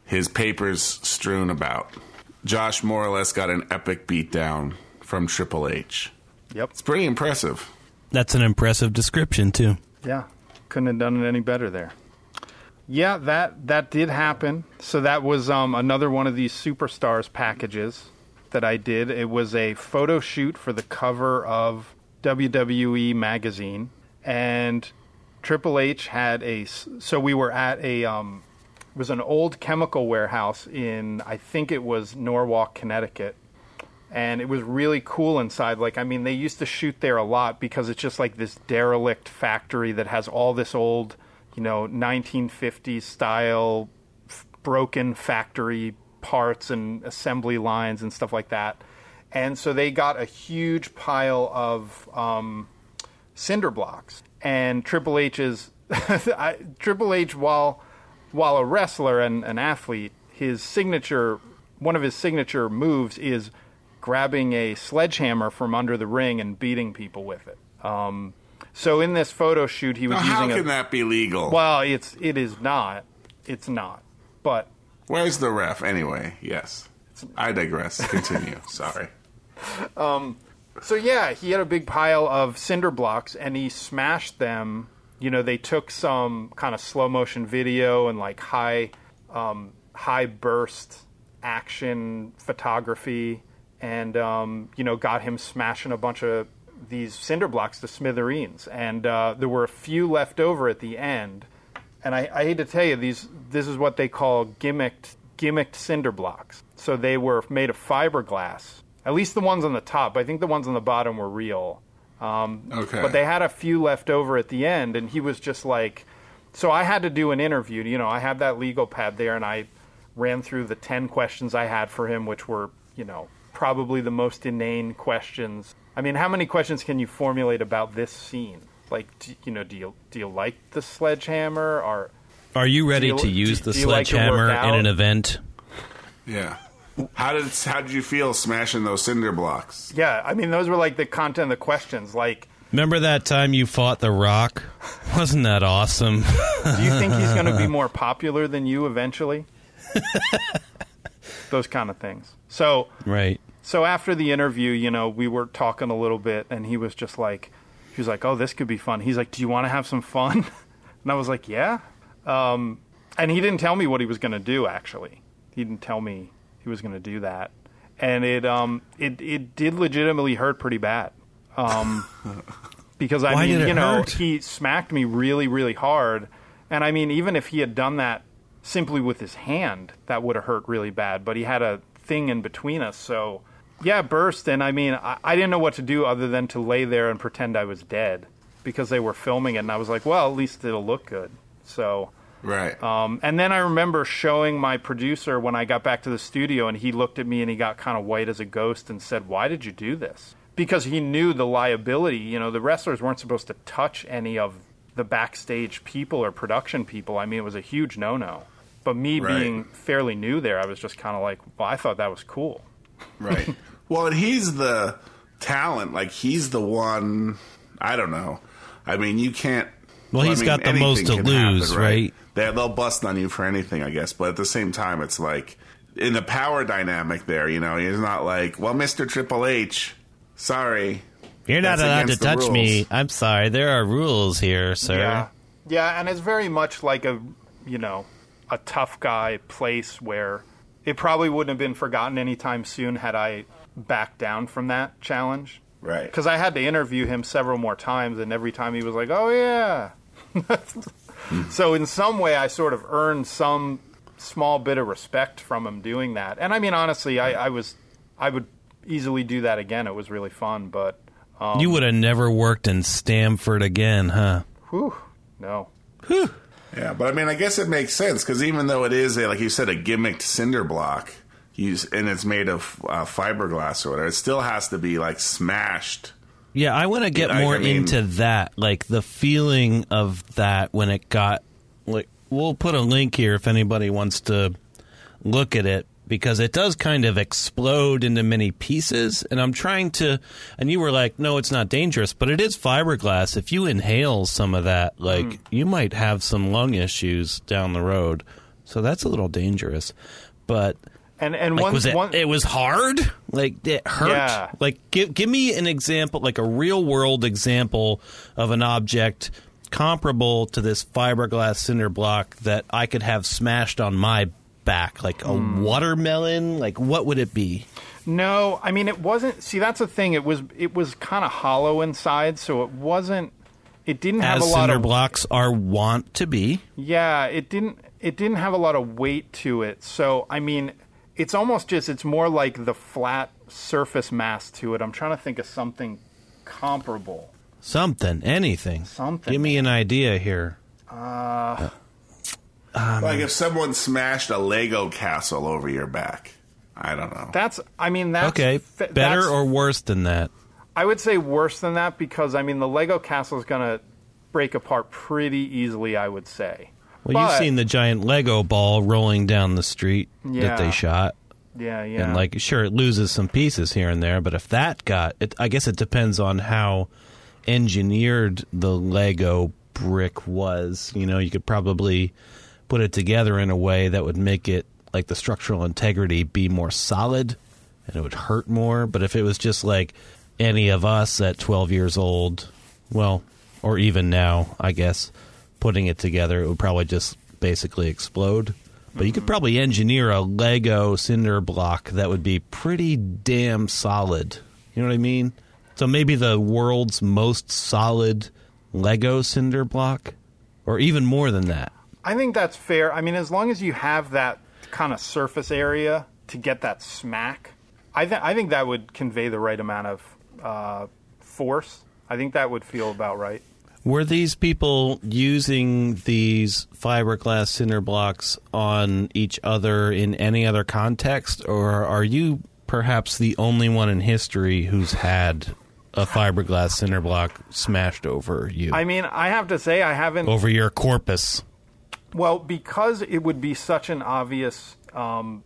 His papers strewn about. Josh more or less got an epic beatdown from Triple H. Yep. It's pretty impressive. That's an impressive description too. Yeah, couldn't have done it any better there. Yeah, that that did happen. So that was um, another one of these superstars packages that I did. It was a photo shoot for the cover of WWE magazine, and Triple H had a. So we were at a. Um, it was an old chemical warehouse in I think it was Norwalk, Connecticut, and it was really cool inside. Like, I mean, they used to shoot there a lot because it's just like this derelict factory that has all this old, you know, 1950s style f- broken factory parts and assembly lines and stuff like that. And so they got a huge pile of um, cinder blocks. And Triple H is (laughs) I, Triple H, while while a wrestler and an athlete, his signature one of his signature moves is grabbing a sledgehammer from under the ring and beating people with it. Um, so in this photo shoot, he was Now, how can a that be legal? well, it's it is not, it's not, but Where's the ref anyway? Yes. I digress. Continue. (laughs) Sorry. Um, So yeah, he had a big pile of cinder blocks and he smashed them. You know, they took some kind of slow motion video and like high um, high burst action photography and um, you know, got him smashing a bunch of these cinder blocks to smithereens. And uh, there were a few left over at the end. And I, I hate to tell you, these this is what they call gimmicked gimmicked cinder blocks. So they were made of fiberglass. At least the ones on the top. I think the ones on the bottom were real. Um, okay. But they had a few left over at the end, and he was just like, so I had to do an interview. You know, I had that legal pad there, and I ran through the 10 questions I had for him, which were, you know, probably the most inane questions. I mean, how many questions can you formulate about this scene? Like, do, you know, do you do you like the sledgehammer? Or Are you ready you- to use do- the do you like sledgehammer in an event? yeah. How did how did you feel smashing those cinder blocks? yeah, I mean, those were like the content of the questions. Like, Remember that time you fought The Rock? (laughs) Wasn't that awesome? do you think he's going to be (laughs) more popular than you eventually? (laughs) Those kind of things. So, right. so after the interview, you know, we were talking a little bit, and he was just like, he was like, "Oh, this could be fun." He's like, "Do you want to have some fun?" And I was like, "Yeah." Um, and he didn't tell me what he was going to do. Actually, he didn't tell me he was going to do that, and it um it it did legitimately hurt pretty bad. Um, (laughs) because I Why mean, you know, hurt? he smacked me really, really hard, and I mean, even if he had done that simply with his hand, that would have hurt really bad. But he had a thing in between us, so yeah, burst. And I mean, I, I didn't know what to do other than to lay there and pretend I was dead because they were filming it, and I was like, well, at least it'll look good. So. Right. Um, and then I remember showing my producer when I got back to the studio, and he looked at me and he got kind of white as a ghost and said, "Why did you do this?" Because he knew the liability. You know, the wrestlers weren't supposed to touch any of the backstage people or production people, I mean, it was a huge no no. But me Right. being fairly new there, I was just kind of like, well, I thought that was cool. Right. (laughs) well, and he's the talent. Like he's the one. I don't know. I mean, you can't. Well, he's I mean, got the most to can happen, lose, right? They, they'll bust on you for anything, I guess. But at the same time, it's like in the power dynamic there. You know, he's not like, well, Mister Triple H. Sorry, You're not allowed to against the touch me. I'm sorry. There are rules here, sir. Yeah, yeah, and it's very much like a you know a tough guy place where it probably wouldn't have been forgotten anytime soon had I backed down from that challenge. right? Because I had to interview him several more times, and every time he was like, "Oh yeah." (laughs) so in some way, I sort of earned some small bit of respect from him doing that. And I mean, honestly, I, I was I would easily do that again. It was really fun, but um, You would have never worked in Stamford again, huh? whew, no. Whew. Yeah, but I mean, I guess it makes sense because even though it is, a, like you said, a gimmicked cinder block, you, and it's made of uh, fiberglass or whatever, it still has to be like smashed. Yeah, I want to get I- more I mean- into that, like the feeling of that when it got like we'll put a link here if anybody wants to look at it because it does kind of explode into many pieces and I'm trying to and you were like no it's not dangerous but it is fiberglass. If you inhale some of that like Hmm. you might have some lung issues down the road. So that's a little dangerous. But And and like one, was it one it was hard like it hurt Yeah. like give give me an example like a real world example of an object comparable to this fiberglass cinder block that I could have smashed on my back like a Hmm. watermelon like what would it be No, I mean it wasn't. See, that's the thing. It was it was kind of hollow inside, so it wasn't. It didn't have as a lot cinder of. blocks are wont to be Yeah, it didn't. It didn't have a lot of weight to it. So I mean, it's almost just. It's more like the flat surface mass to it. I'm trying to think of something comparable. something anything Something. give me an idea here uh, like if someone smashed a Lego castle over your back. I don't know. That's. I mean, that's okay fa- better that's- or worse than that I would say worse than that because I mean the Lego castle is going to break apart pretty easily. I would say. Well But- you've seen the giant lego ball rolling down the street that they shot. Yeah, yeah. and like sure it loses some pieces here and there but if that got it i guess it depends on how engineered the lego brick was. You know you could probably put it together in a way that would make it like the structural integrity be more solid and it would hurt more. But if it was just like any of us at 12 years old well or even now i guess putting it together it would probably just basically explode but you could probably engineer a Lego cinder block that would be pretty damn solid. You know what I mean? So maybe the world's most solid Lego cinder block, or even more than that. I think that's fair. I mean, as long as you have that kind of surface area to get that smack, I, th- I think that would convey the right amount of uh, force. I think that would feel about right. Were these people using these fiberglass cinder blocks on each other in any other context, or are you perhaps the only one in history who's had a fiberglass cinder block smashed over you, I mean, I have to say, I haven't. over your corpus? Well, because it would be such an obvious. Um,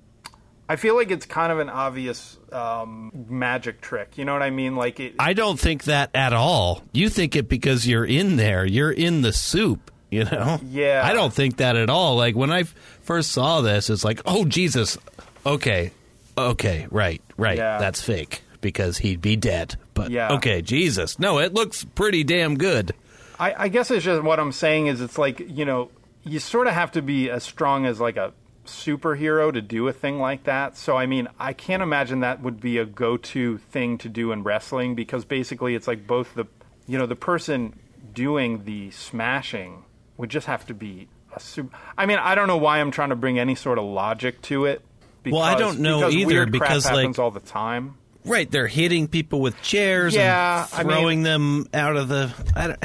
I feel like it's kind of an obvious um, magic trick. You know what I mean? Like it. I don't think that at all. You think it because you're in there. You're in the soup, you know? Yeah. I don't think that at all. Like when I first saw this, it's like, oh, Jesus. Okay. Okay. Right. Right. Yeah. That's fake because he'd be dead. But Yeah. okay. Jesus. No, it looks pretty damn good. I, I guess it's just what I'm saying is it's like you know you sort of have to be as strong as like a superhero to do a thing like that. So I mean, I can't imagine that would be a go-to thing to do in wrestling because basically it's like both the you know the person doing the smashing would just have to be a super. I mean, I don't know why I'm trying to bring any sort of logic to it. Because, Well, I don't know because either, because, crap like- happens all the time. Right, they're hitting people with chairs Yeah, I and mean- throwing them out of the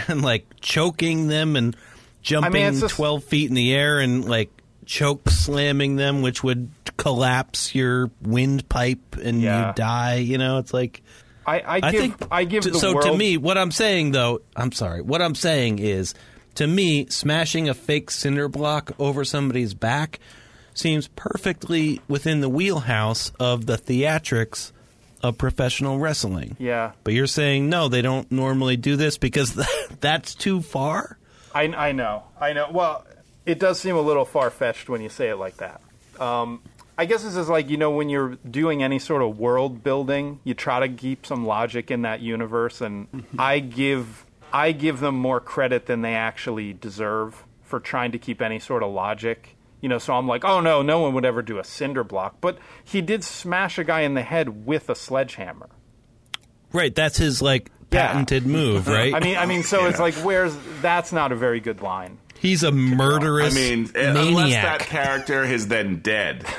(laughs) and like choking them and jumping it's just- twelve feet in the air and like choke slamming them, which would collapse your windpipe and Yeah. you die. You know, it's like I, I I give think I give so. world To me, what I'm saying though, I'm sorry. What I'm saying is to me, smashing a fake cinder block over somebody's back seems perfectly within the wheelhouse of the theatrics of professional wrestling. Yeah. But you're saying no, they don't normally do this because (laughs) that's too far. I, I know, I know. Well, it does seem a little far fetched when you say it like that. Um, I guess this is like you know when you're doing any sort of world building, you try to keep some logic in that universe, and I give I give them more credit than they actually deserve for trying to keep any sort of logic. You know, so I'm like, oh no, no one would ever do a cinder block, but he did smash a guy in the head with a sledgehammer. Right, that's his like Yeah. patented move, right? I mean, I mean, so it's like, where's that's not a very good line. He's a murderous I mean, uh, unless that character is then dead. (laughs)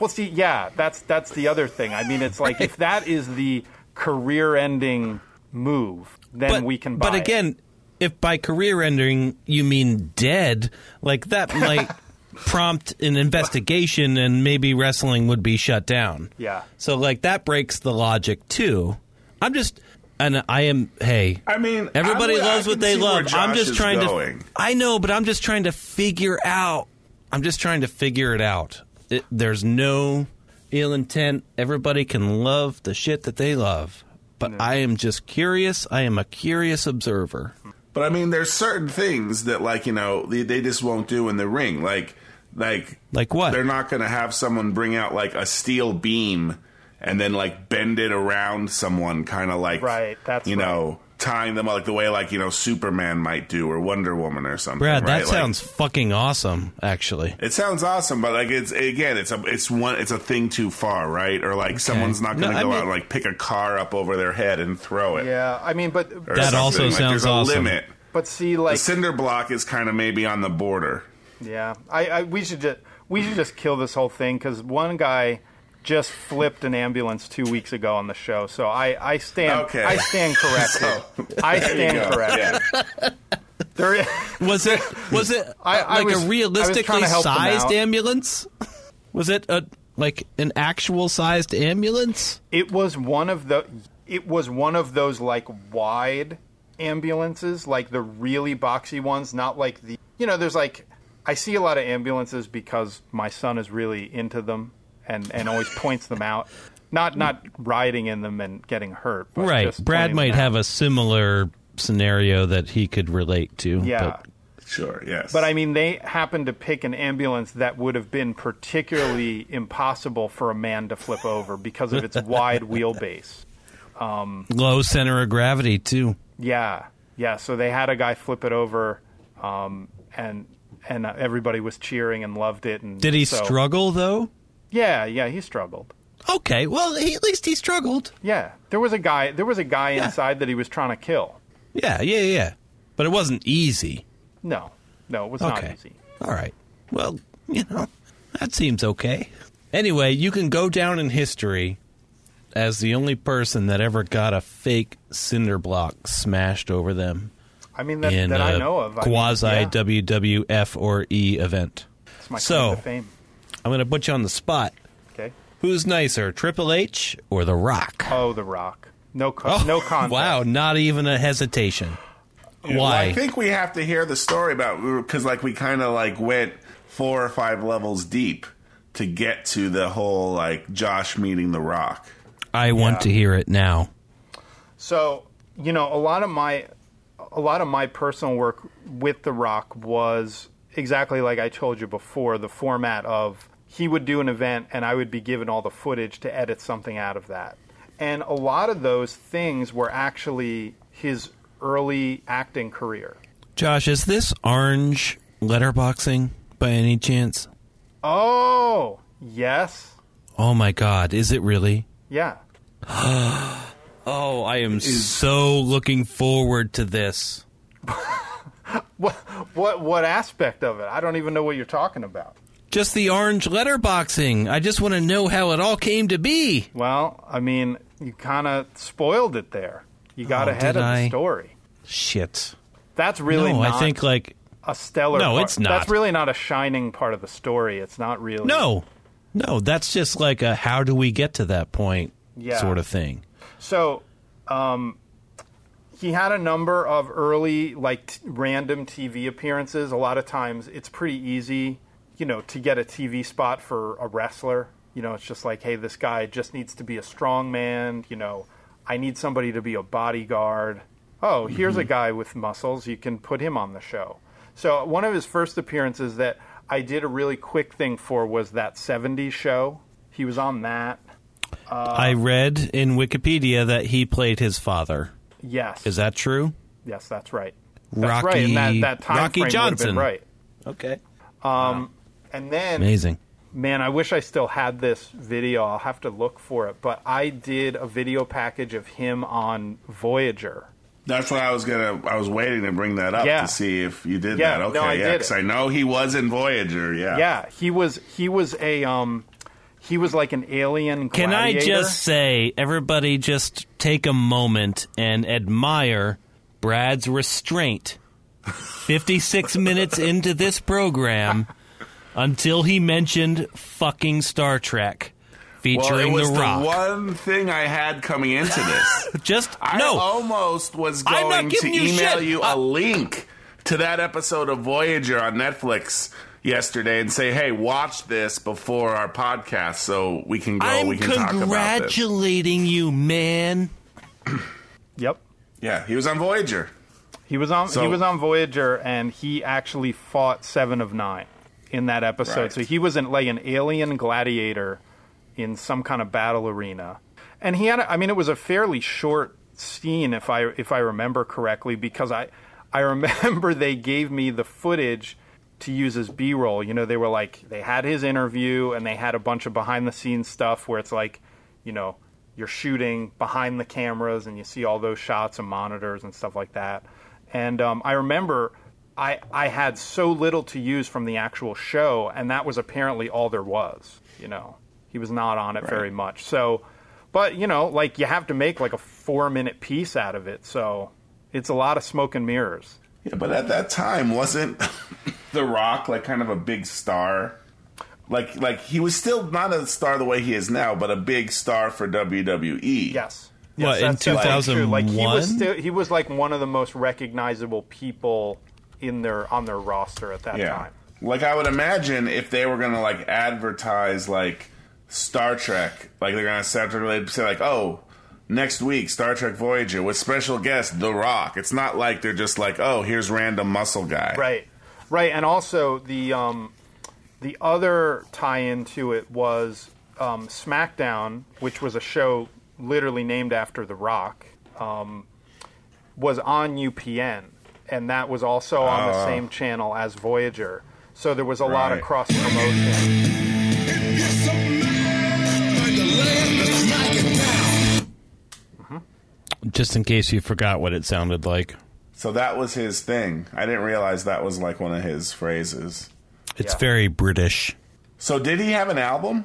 Well, see, yeah, that's that's the other thing. I mean, it's like if that is the career-ending move, then but, we can buy. But it. again, if by career ending you mean dead, like that might (laughs) prompt an investigation and maybe wrestling would be shut down. Yeah. So like that breaks the logic too. I'm just and I am hey, I mean, everybody I, I loves what they love. I'm just trying going. to I know, but I'm just trying to figure out. I'm just trying to figure it out. It, there's no ill intent. Everybody can love the shit that they love. But I am just curious. I am a curious observer. But I mean, there's certain things that, like you know, they, they just won't do in the ring. Like, like, Like what? They're not going to have someone bring out like a steel beam and then like bend it around someone, kind of like, Right, that's you right. know, tying them like the way like you know Superman might do or Wonder Woman or something. Brad, right? that Like, sounds fucking awesome. Actually, It sounds awesome, but like it's again, it's a it's one it's a thing too far, right? Or like someone's not going to No, I go mean- out and like pick a car up over their head and throw it. yeah, I mean, but or That something. also Like, sounds there's a awesome. limit. but see, like The like, cinder block is kind of maybe on the border. yeah, I, I we should just we should just kill this whole thing because one guy just flipped an ambulance two weeks ago on the show. So I I stand Okay. I stand (laughs) corrected. So, I stand go. corrected. Yeah. There, was it was it I- I like was- I a was realistically trying to help them sized ambulance? Was it a like an actual sized ambulance? It was one of the. It was one of those like wide ambulances, like the really boxy ones, not like the. You know, there's like I see a lot of ambulances because my son is really into them and and always points them out. Not not riding in them and getting hurt. But right. just Brad might them out. have a similar scenario that he could relate to. Yeah. but- Sure. Yes. But I mean, they happened to pick an ambulance that would have been particularly impossible for a man to flip over because of its wide (laughs) wheelbase. low center of gravity too. Yeah, yeah. So they had a guy flip it over, um, and and uh, everybody was cheering and loved it. And Did he so- struggle though? Yeah, yeah. He struggled. Okay, well he, at least he struggled. Yeah, there was a guy. There was a guy inside that he was trying to kill. Yeah, yeah, yeah. But it wasn't easy. No, no, it was not easy. All right. Well, you know, that seems okay. Anyway, you can go down in history as the only person that ever got a fake cinder block smashed over them I mean, that, in that a I know of. I mean, quasi yeah, WWF or E event. it's my so- fame. I'm going to put you on the spot. Okay. Who's nicer, Triple H or The Rock? Oh, The Rock. No, co- oh, no contest. Wow, not even a hesitation. Well, Why? I think we have to hear the story about because like we kind of like went four or five levels deep to get to the whole like Josh meeting the Rock. I want to hear it now. So, you know, a lot of my a lot of my personal work with The Rock was exactly like I told you before, the format of he would do an event and I would be given all the footage to edit something out of that. And a lot of those things were actually his early acting career. Josh, is this orange letterboxing by any chance? Oh, yes. Oh my god, is it really? Yeah. (gasps) Oh, I am so looking forward to this. (laughs) What what what aspect of it? I don't even know what you're talking about. Just the orange letterboxing. I just want to know how it all came to be. Well, I mean, you kind of spoiled it there. You got Oh, ahead of the story. Shit. That's really no, I think like a stellar. No, part. it's not. That's really not a shining part of the story. It's not really. no, no. That's just like a how do we get to that point Yeah. sort of thing. So, um, he had a number of early like t- random TV appearances. A lot of times it's pretty easy, you know, to get a TV spot for a wrestler. You know, it's just like, hey, this guy just needs to be a strong man. You know, I need somebody to be a bodyguard. Oh, here's a mm-hmm. guy with muscles. You can put him on the show. So one of his first appearances that I did a really quick thing for was that 70s show. He was on that. Uh, I read in Wikipedia that he played his father. Yes. Is that true? Yes, that's right. That's Rocky, right. And that, that time Rocky frame would have Johnson. been right. Okay. Um, And then, Amazing. man, I wish I still had this video. I'll have to look for it. But I did a video package of him on Voyager. That's what I was gonna. I was waiting to bring that up Yeah. to see if you did Yeah, that. no, Okay, I yeah, did because. I know he was in Voyager. Yeah, Yeah, he was he was a um he was like an alien Can I just say, everybody just take a moment and admire Brad's restraint. (laughs) 56 minutes into this program until he mentioned fucking Star Trek featuring Well, featuring it was The Rock. one thing I had coming into this. (laughs) just, I no. almost was going to you email shit. you I- a uh, link to that episode of Voyager on Netflix yesterday and say, "Hey, watch this before our podcast so we can go. I'm we can talk about this." congratulating you, man. (clears throat) Yep. Yeah, he was on Voyager. He was on So- he was on Voyager and he actually fought 7 of 9 in that episode. Right. So he was an, like an alien gladiator in some kind of battle arena. And he had a, I mean it was a fairly short scene if I if I remember correctly because I I remember they gave me the footage to use as B-roll. You know, they were like they had his interview and they had a bunch of behind the scenes stuff where it's like, you know, you're shooting behind the cameras and you see all those shots and monitors and stuff like that. And um, I remember I I had so little to use from the actual show, and that was apparently all there was. You know, he was not on it very much. So, but you know, like you have to make like a four minute piece out of it. So it's a lot of smoke and mirrors. Yeah, but at that time, wasn't (laughs) The Rock like kind of a big star? Like, like he was still not a star the way he is now, but a big star for WWE. Yes. What, in that's definitely true. Like he was still, he was like one of the most recognizable people in their on their roster at that Yeah. time. Like I would imagine if they were gonna like advertise like Star Trek, like they're gonna say like, oh, next week Star Trek Voyager with special guest The Rock. It's not like they're just like, oh, here's random muscle guy. Right, right, and also the um, the other tie-in to it was um, SmackDown, which was a show literally named after The Rock, um, was on UPN, and that was also on the oh, same channel as Voyager. So there was a lot of Right. cross promotion. Mm-hmm. Just in case you forgot what it sounded like. So that was his thing. I didn't realize that was like one of his phrases. It's Yeah. very British. So did he have an album?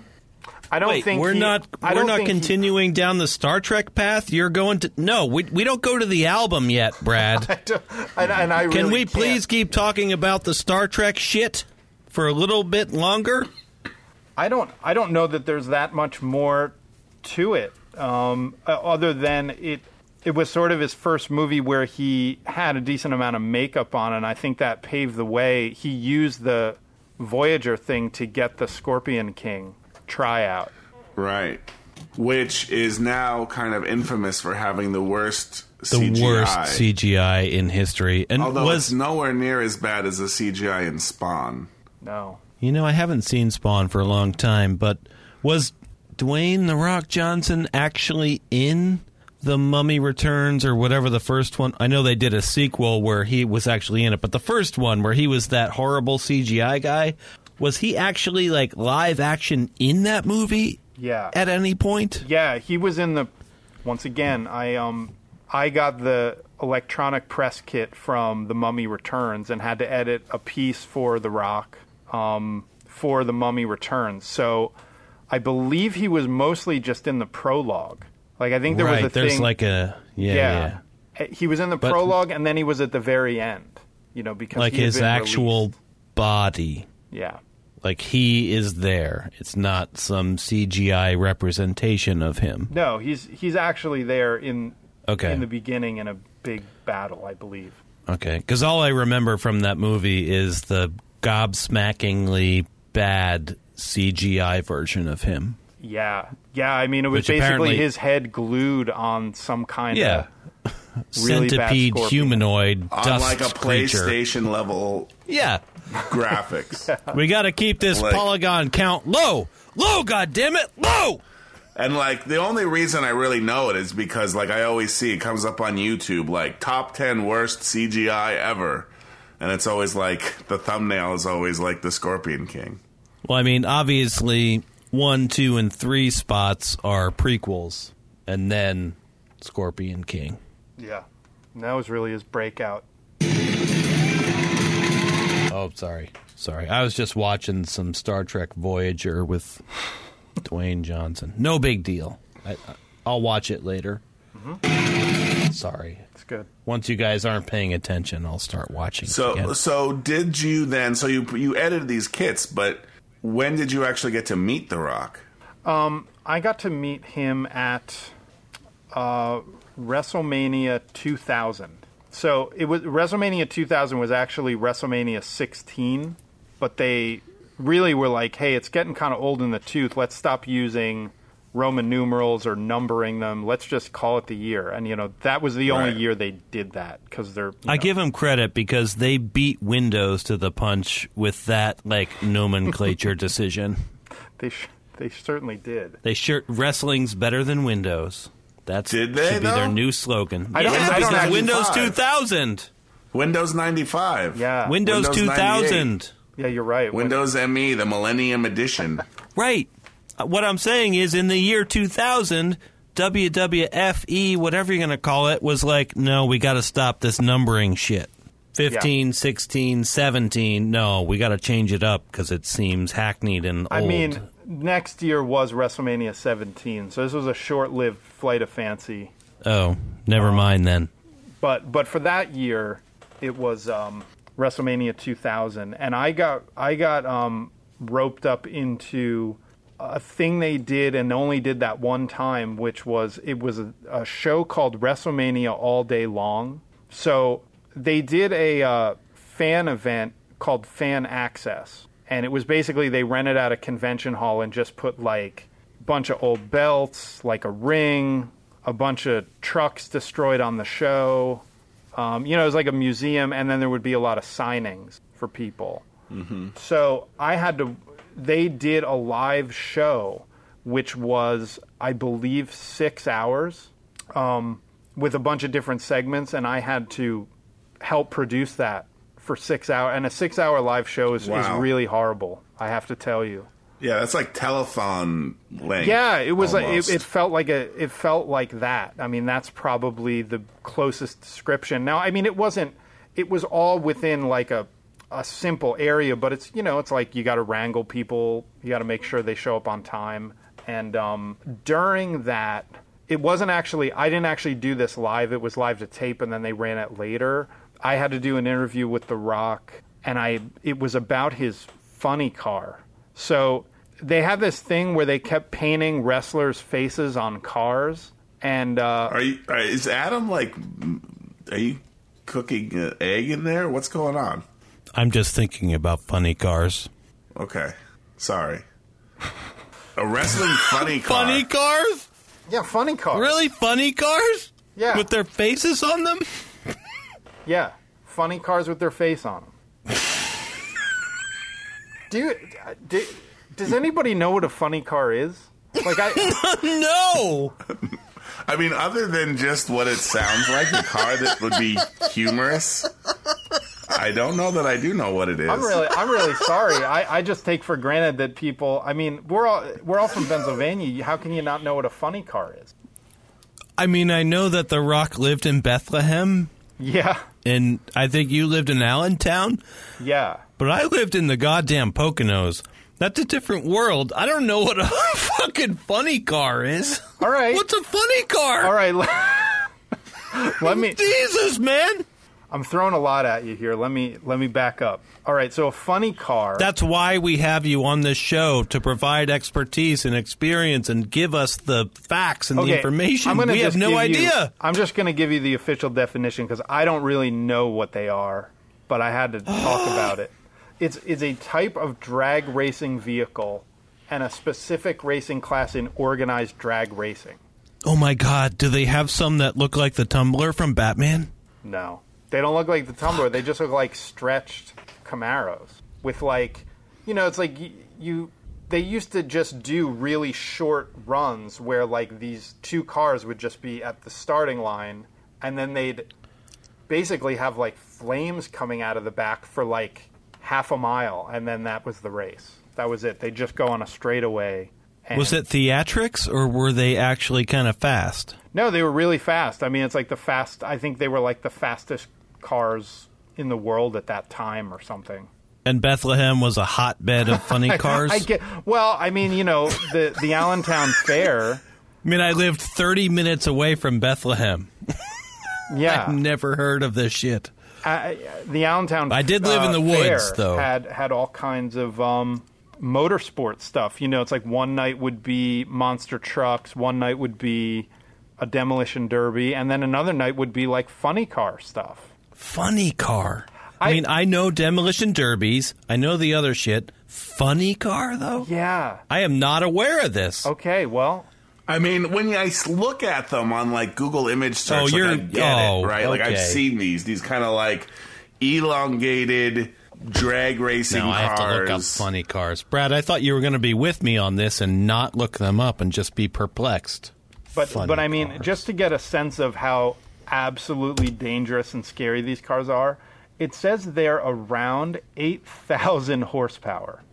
I don't Wait, think we're he- not I we're not think he- continuing down the Star Trek path. You're going to no, we we don't go to the album yet, Brad. (laughs) and, and I Can we can't. please keep talking about the Star Trek shit for a little bit longer? I don't. I don't know that there's that much more to it, um, uh, other than it. It was sort of his first movie where he had a decent amount of makeup on, and I think that paved the way. He used the Voyager thing to get the Scorpion King tryout. Right. Which is now kind of infamous for having the worst The CGI. worst CGI in history, and Although was it's nowhere near as bad as the CGI in Spawn. No, you know I haven't seen Spawn for a long time, but was Dwayne the Rock Johnson actually in the Mummy Returns or whatever the first one? I know they did a sequel where he was actually in it, but the first one where he was that horrible CGI guy, was he actually like live action in that movie? Yeah. At any point? Yeah, he was in the. Once again, I um, I got the electronic press kit from The Mummy Returns and had to edit a piece for The Rock, um, for The Mummy Returns. So, I believe he was mostly just in the prologue. Like I think there right. was a There's thing. like a yeah, yeah. Uh, He was in the But- prologue and then he was at the very end. You know, because like his actual released. body. Yeah. Like he is there. It's not some CGI representation of him. No, he's he's actually there in Okay. in the beginning in a big battle, I believe. Okay, because all I remember from that movie is the gobsmackingly bad CGI version of him. Yeah, yeah. I mean, it was Which basically his head glued on some kind Yeah. of really bad Centipede humanoid On dust like a creature. PlayStation level Yeah, graphics. (laughs) we got to keep this Like- polygon count low, low. God damn it, low. And like the only reason I really know it is because like I always see it comes up on YouTube like top 10 worst CGI ever. And it's always like the thumbnail is always like the Scorpion King. Well, I mean, obviously, one, two, and three spots are prequels, and then Scorpion King. Yeah, and that was really his breakout. (laughs) Oh, sorry, sorry. I was just watching some Star Trek Voyager with Dwayne Johnson. No big deal. I, I'll watch it later. Sorry. It's good. Once you guys aren't paying attention, I'll start watching. So again. so did you then so you you edited these kits, but when did you actually get to meet The Rock? I got to meet him at uh, WrestleMania 2000. So it was WrestleMania 2000 was actually WrestleMania 16, but they really were like, "Hey, it's getting kind of old in the tooth. Let's stop using Roman numerals or numbering them. Let's just call it the year." And you know, that was the only Right. year they did that because they're. I know- give them credit because they beat Windows to the punch with that like nomenclature (laughs) decision. they sh- they certainly did. They sure wrestling's better than Windows. That's Did they, should be their though? new slogan. I don't- yeah, I don't because actually Windows 2000, Windows 95. Yeah. Windows, Windows 2000, Yeah, you're right. When- Windows ME, the Millennium Edition. (laughs) right? Uh, What I'm saying is, in the year 2000, WWFE, E, whatever you're going to call it, was like, no, we got to stop this numbering shit. 15, 16, 17. No, we got to change it up because it seems hackneyed and old. I mean, next year was WrestleMania 17, so this was a short-lived flight of fancy. oh, never mind then. But but for that year, it was um, WrestleMania 2000, and I got I got um, roped up into a thing they did and only did that one time, which was it was a, a show called WrestleMania All Day Long. So they did a uh, fan event called Fan Access, and it was basically they rented out a convention hall and just put like a bunch of old belts, like a ring, a bunch of trucks destroyed on the show. Um, you know, it was like a museum, and then there would be a lot of signings for people. So I had to. They did a live show, which was, I believe, six hours, um, with a bunch of different segments, and I had to help produce that for six hours. And a six-hour live show is, is really horrible. I have to tell you. yeah, that's like telethon length. Yeah, it was like almost. it, it felt like a it felt like that. I mean, that's probably the closest description. Now, I mean, it wasn't. It was all within like a a simple area, but it's you know, it's like you got to wrangle people. You got to make sure they show up on time. And um, during that, it wasn't actually. I didn't actually do this live. It was live to tape, and then they ran it later. I had to do an interview with The Rock, and I it was about his funny car. So they had this thing where they kept painting wrestlers' faces on cars, and uh, Are you? Are, is Adam like? Are you cooking an egg in there? What's going on? I'm just thinking about funny cars. Okay, sorry. A wrestling funny (laughs) car. Funny cars? yeah, funny cars. Really funny cars? Yeah. With their faces on them? Yeah, funny cars with their face on them. do you? Do, does anybody know what a funny car is? Like I, (laughs) no. I mean, other than just what it sounds like, the car that would be humorous. I don't know that I do know what it is. I'm really, I'm really sorry. I, I just take for granted that people. I mean, we're all we're all from Pennsylvania. How can you not know what a funny car is? I mean, I know that The Rock lived in Bethlehem, Yeah, and I think you lived in Allentown, yeah. but I lived in the goddamn Poconos. That's a different world. I don't know what a (laughs) fucking funny car is. All right. What's a funny car? All right. (laughs) Let, me. (laughs) Jesus, man. I'm throwing a lot at you here. Let me let me back up. All right, so a funny car. That's why we have you on this show to provide expertise and experience and give us the facts and the information. We have no give you- idea. I'm just going to give you the official definition because I don't really know what they are, but I had to talk (gasps) about it. It's it's a type of drag racing vehicle and a specific racing class in organized drag racing. Oh my God! Do they have some that look like the tumbler from Batman? No, they don't look like the Tumbler. They just look like stretched Camaros with like, you know, it's like you, you. They used to just do really short runs where like these two cars would just be at the starting line, and then they'd basically have like flames coming out of the back for like half a mile, and then that was the race. That was it. They'd just go on a straightaway. And Was it theatrics or were they actually kind of fast? No, they were really fast. I mean, it's like the fast. I think they were like the fastest cars in the world at that time, or something. And Bethlehem was a hotbed of funny (laughs) cars. I get. Well, I mean, you know, the the Allentown (laughs) Fair. I mean, I lived 30 minutes away from Bethlehem. Yeah, (laughs) I've never heard of this shit. I, the Allentown. I did live in uh, the woods, though. Had had all kinds of um, motorsport stuff. You know, it's like one night would be monster trucks, one night would be a demolition derby, and then another night would be like funny car stuff. Funny car. I, I- mean, I know demolition derbies. I know the other shit. Funny car, though? Yeah. I am not aware of this. Okay. Well, I mean, when I look at them on like Google image oh, search, Oh, like, you're- I get oh, it, right? Like I've seen these, these kind of like elongated drag racing Now I have to look up funny cars. Brad, I thought you were going to be with me on this and not look them up and just be perplexed. But Funny but I mean, cars. just to get a sense of how absolutely dangerous and scary these cars are, it says they're around eight thousand horsepower.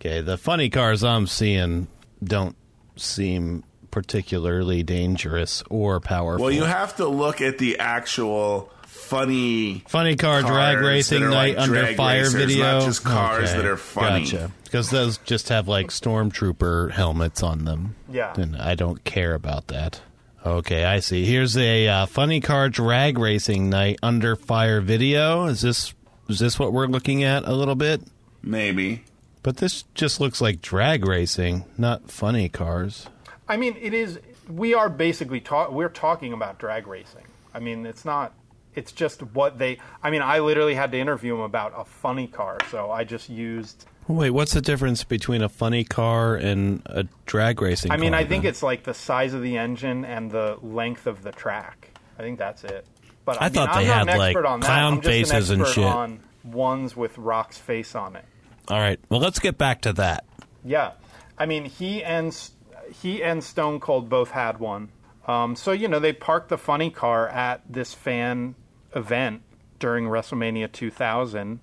Okay, the funny cars I'm seeing don't seem particularly dangerous or powerful. Well, you have to look at the actual funny. Funny car drag racing night like under fire racers, video. not just cars Okay, that are funny. Gotcha. Because those just have like stormtrooper helmets on them. Yeah. And I don't care about that. Okay, I see. Here's a uh, funny car drag racing night under fire video. Is this is this what we're looking at a little bit? Maybe. But this just looks like drag racing, not funny cars. I mean, it is. We are basically talk. We're talking about drag racing. I mean, it's not. It's just what they. I mean, I literally had to interview him about a funny car, so I just used. Wait, what's the difference between a funny car and a drag racing I mean, car, I think then? it's like the size of the engine and the length of the track. I think that's it. But I mean, thought they had, like, expert on that. clown I'm an faces and shit. On ones with Rock's face on it. All right. Well, let's get back to that. Yeah, I mean he and he and Stone Cold both had one. Um, so you know they parked the funny car at this fan event during WrestleMania 2000,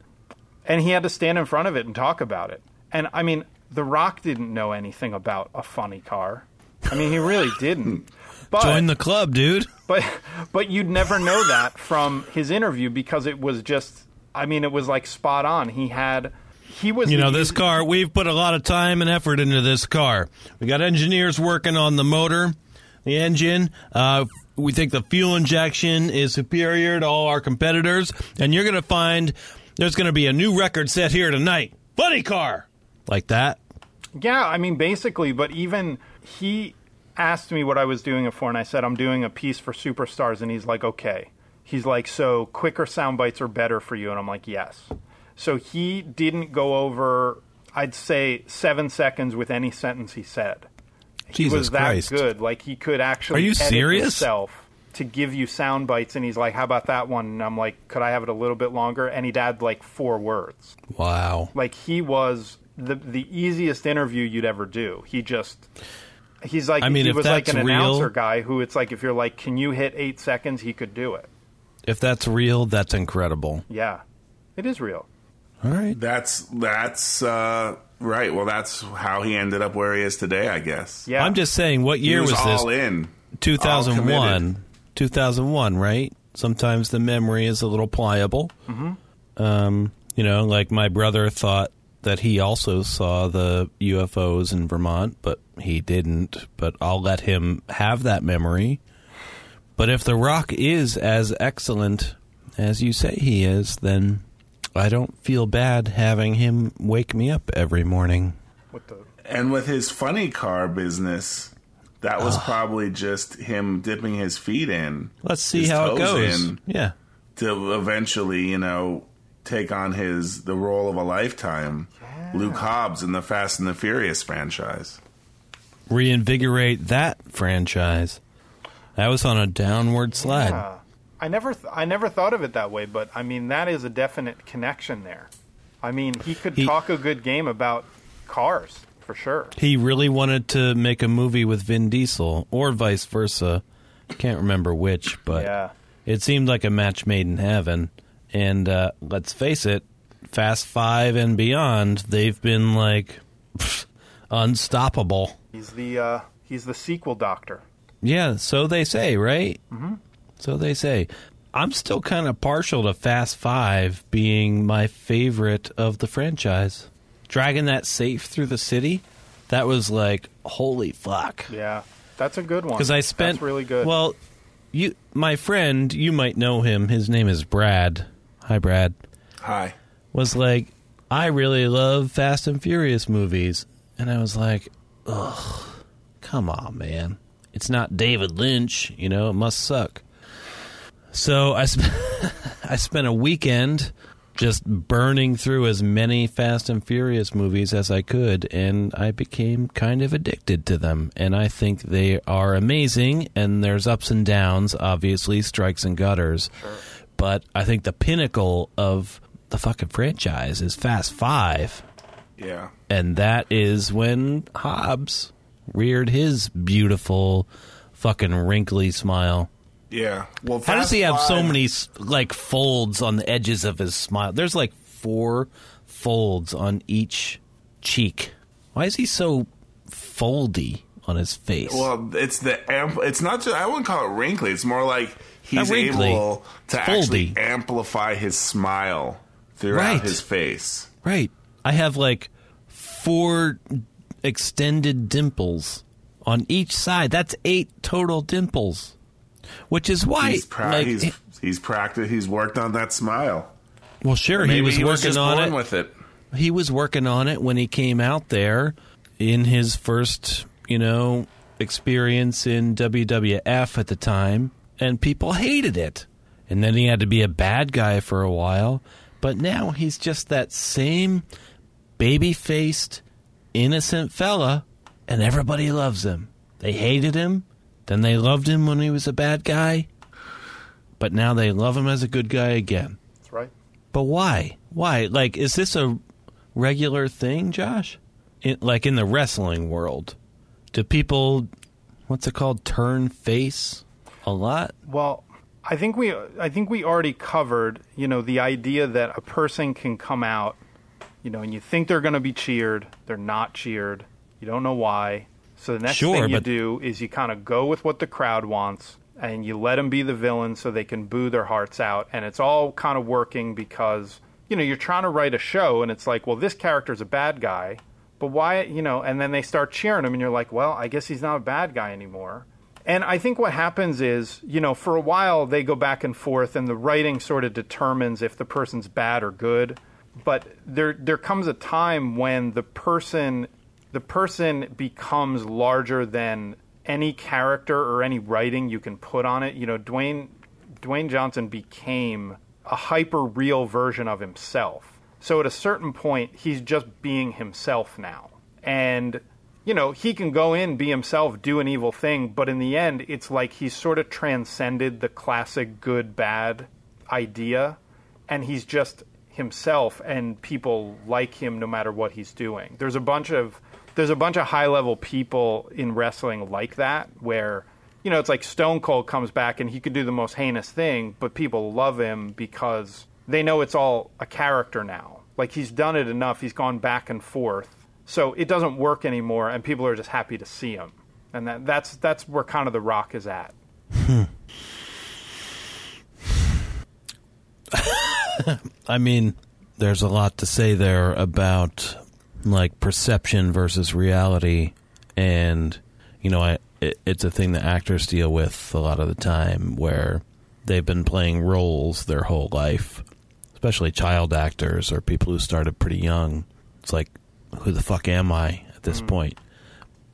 and he had to stand in front of it and talk about it. And I mean, The Rock didn't know anything about a funny car. I mean, he really didn't. (laughs) But Join the club, dude. but but you'd never know that from his interview because it was just. I mean, it was like spot on. He had. He was. You the know, this car, we've put a lot of time and effort into this car. We got engineers working on the motor, the engine. Uh, we think the fuel injection is superior to all our competitors. And you're going to find there's going to be a new record set here tonight. Funny car. Like that. Yeah, I mean, basically, but even he asked me what I was doing it for, and I said, I'm doing a piece for Superstars, and he's like, okay. He's like, so quicker sound bites are better for you, and I'm like, yes. So he didn't go over, I'd say, seven seconds with any sentence he said. Jesus He was that Christ. good. Like, he could actually Are you edit serious? himself to give you sound bites, and he's like, how about that one? And I'm like, could I have it a little bit longer? And he'd add like four words Wow. like he was the the easiest interview you'd ever do. He just he's like I mean, he if was like that's an real- announcer guy who it's like if you're like, can you hit eight seconds? He could do it. If that's real, that's incredible. Yeah, it is real. All right. That's that's uh, right. Well, that's how he ended up where he is today, I guess. Yeah, I'm just saying, what year he was, was, this? all in. 2001 2001 right sometimes the memory is a little pliable mm-hmm. um, you know like my brother thought that he also saw the ufos in vermont but he didn't but i'll let him have that memory but if the rock is as excellent as you say he is, then I don't feel bad having him wake me up every morning. With the And with his funny car business, that was probably just him dipping his feet in. Let's see his how it toes goes. in Yeah. to eventually, you know, take on his the role of a lifetime. Luke Hobbs in the Fast and the Furious franchise. Reinvigorate that franchise. That was on a downward slide. uh, I never th- I never thought of it that way, but I mean that is a definite connection there. I mean he could He- talk a good game about cars for sure. He really wanted to make a movie with Vin Diesel, or vice versa. Can't remember which, but Yeah. it seemed like a match made in heaven. And uh, let's face it, Fast Five and beyond, they've been like pff, (laughs) unstoppable. He's the uh, he's the sequel doctor. Yeah, so they say, right? Mm-hmm. So they say. I'm still kind of partial to Fast Five being my favorite of the franchise. Dragging that safe through the city, that was like, holy fuck. Yeah. That's a good one. because I spent That's really good. Well, you, my friend, you might know him. His name is Brad. Hi, Brad. Hi. Was like, I really love Fast and Furious movies, and I was like, ugh, come on, man. It's not David Lynch, you know. It must suck. So I spent (laughs) I spent a weekend just burning through as many Fast and Furious movies as I could, and I became kind of addicted to them. And I think they are amazing, and there's ups and downs, obviously, strikes and gutters. But I think the pinnacle of the fucking franchise is Fast Five, Yeah. and that is when Hobbs reared his beautiful, fucking wrinkly smile. Yeah. Well, How does he have so many like folds on the edges of his smile? There's like four folds on each cheek. Why is he so foldy on his face? Well, it's the ampl- It's not just. I wouldn't call it wrinkly. It's more like he's wrinkly. able to actually foldy. amplify his smile throughout Right. his face. right. I have like four extended dimples on each side. That's eight total dimples. Which is why He's, pra- like he's he's practiced. He's worked on that smile. well sure Maybe he was working just on born it. with it. he was working on it when he came out there in his first, you know, experience in WWF at the time, and people hated it. And then he had to be a bad guy for a while, but now he's just that same baby-faced, innocent fella, and everybody loves him. They hated him, then they loved him when he was a bad guy, but now they love him as a good guy again. That's right. But why? Why? Like, is this a regular thing, Josh? In, like in the wrestling world, do people, what's it called, turn face a lot? Well, I think we I think we already covered, you know, the idea that a person can come out, you know, and you think they're going to be cheered, they're not cheered. You don't know why. So the next Sure, thing you but- do is you kind of go with what the crowd wants and you let them be the villain so they can boo their hearts out and it's all kind of working because you know, you're trying to write a show and it's like, well, this character's a bad guy, but why, you know, and then they start cheering him and you're like, well, I guess he's not a bad guy anymore. And I think what happens is, you know, for a while they go back and forth, and the writing sort of determines if the person's bad or good. But there, there comes a time when the person, the person becomes larger than any character or any writing you can put on it. You know, Dwayne, Dwayne Johnson became a hyper real version of himself. So at a certain point, he's just being himself now, and you know, he can go in, be himself, do an evil thing, but in the end, it's like he's sort of transcended the classic good bad idea, and he's just himself, and people like him no matter what he's doing. There's a bunch of there's a bunch of high level people in wrestling like that, where you know it's like Stone Cold comes back and he could do the most heinous thing, but people love him because they know it's all a character now. Like he's done it enough, he's gone back and forth so it doesn't work anymore, and people are just happy to see him, and that, that's that's where kind of the Rock is at. Hmm. (laughs) I mean, there's a lot to say there about like perception versus reality, and you know, I, it, it's a thing that actors deal with a lot of the time, where they've been playing roles their whole life, especially child actors or people who started pretty young. It's like, who the fuck am I at this mm. point?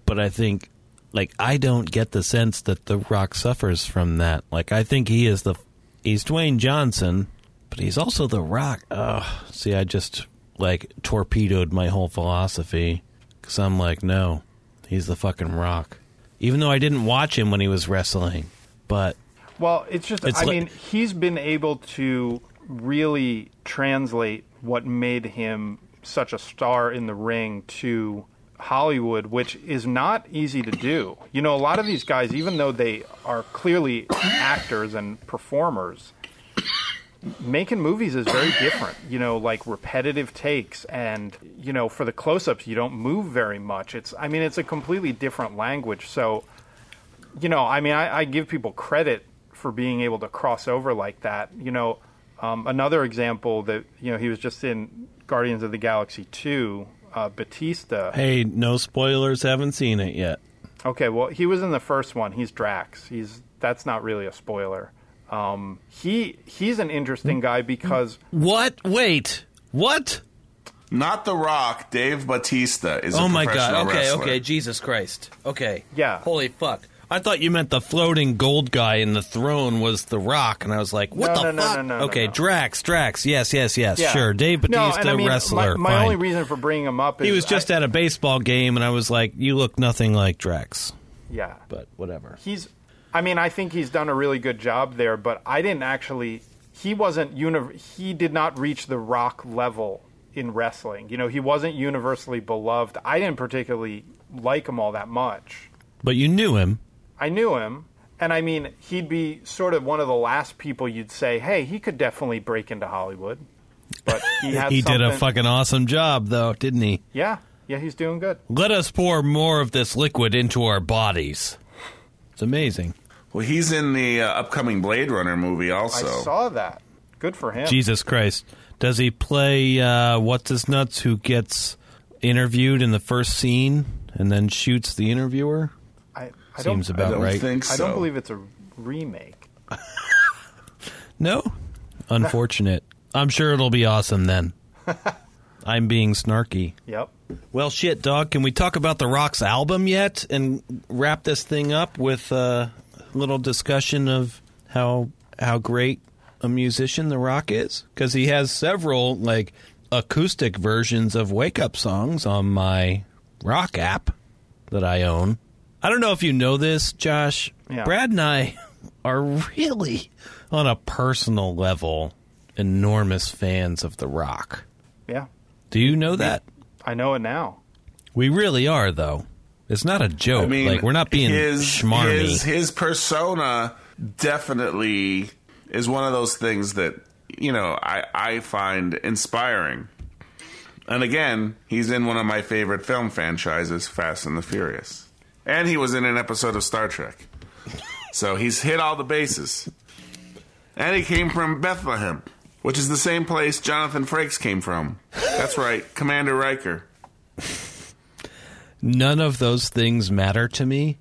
But I think, like, I don't get the sense that The Rock suffers from that. Like, I think he is the, he's Dwayne Johnson, but he's also The Rock. Ugh. See, I just, like, torpedoed my whole philosophy because I'm like, no, he's the fucking Rock. Even though I didn't watch him when he was wrestling, but Well, it's just, It's I like- mean, he's been able to really translate what made him such a star in the ring to Hollywood, which is not easy to do. You know, a lot of these guys, even though they are clearly (coughs) actors and performers, making movies is very different. You know, like repetitive takes, and you know, for the close-ups, you don't move very much. It's, I mean, it's a completely different language. So, you know, I mean, I, I give people credit for being able to cross over like that. You know, um, another example that you know he was just in Guardians of the Galaxy two, uh, Batista. hey, no spoilers, haven't seen it yet. Okay, well, he was in the first one. He's Drax. He's that's not really a spoiler. Um, he he's an interesting guy because What? Wait. What? Not The Rock, Dave Batista is a Oh my god. Okay, wrestler. okay. Jesus Christ. Okay. Yeah. Holy fuck. I thought you meant the floating gold guy in the throne was the Rock, and I was like, "What No, the no, no, fuck?" no, no, no, okay, no. Drax, Drax, yes, yes, yes, yeah. sure. Dave Batista, and I mean, wrestler. My, my only reason for bringing him up is he was just I- at a baseball game, and I was like, "You look nothing like Drax," yeah. but whatever. he's I mean, I think he's done a really good job there, but I didn't actually he wasn't uni- he did not reach the rock level in wrestling. You know, he wasn't universally beloved. I didn't particularly like him all that much. But you knew him. I knew him, and I mean, he'd be sort of one of the last people you'd say, "Hey, he could definitely break into Hollywood." But he (laughs) had He did a fucking awesome job, though, didn't he? Yeah. Yeah, he's doing good. Let us pour more of this liquid into our bodies. It's amazing. Well, he's in the uh, upcoming Blade Runner movie also. I saw that. Good for him. Jesus Christ. Does he play uh, what's his nuts who gets interviewed in the first scene and then shoots the interviewer? I, I Seems don't, I don't right. think so. I don't believe it's a remake. (laughs) No. Unfortunate. I'm sure it'll be awesome then. (laughs) I'm being snarky. Yep. Well, shit, dog. Can we talk about the Rock's album yet and wrap this thing up with a little discussion of how how great a musician the Rock is? Because he has several like acoustic versions of wake up songs on my Rock app that I own. I don't know if you know this, Josh. Yeah. Brad and I (laughs) are really on a personal level enormous fans of the Rock. Yeah. Do you know that? I know it now. We really are, though. It's not a joke. I mean, like we're not being his, schmarmy. His, his persona definitely is one of those things that you know I, I find inspiring. And again, he's in one of my favorite film franchises, Fast and the Furious, and he was in an episode of Star Trek. So he's hit all the bases, and he came from Bethlehem, which is the same place Jonathan Frakes came from. That's right, Commander Riker. None of those things matter to me.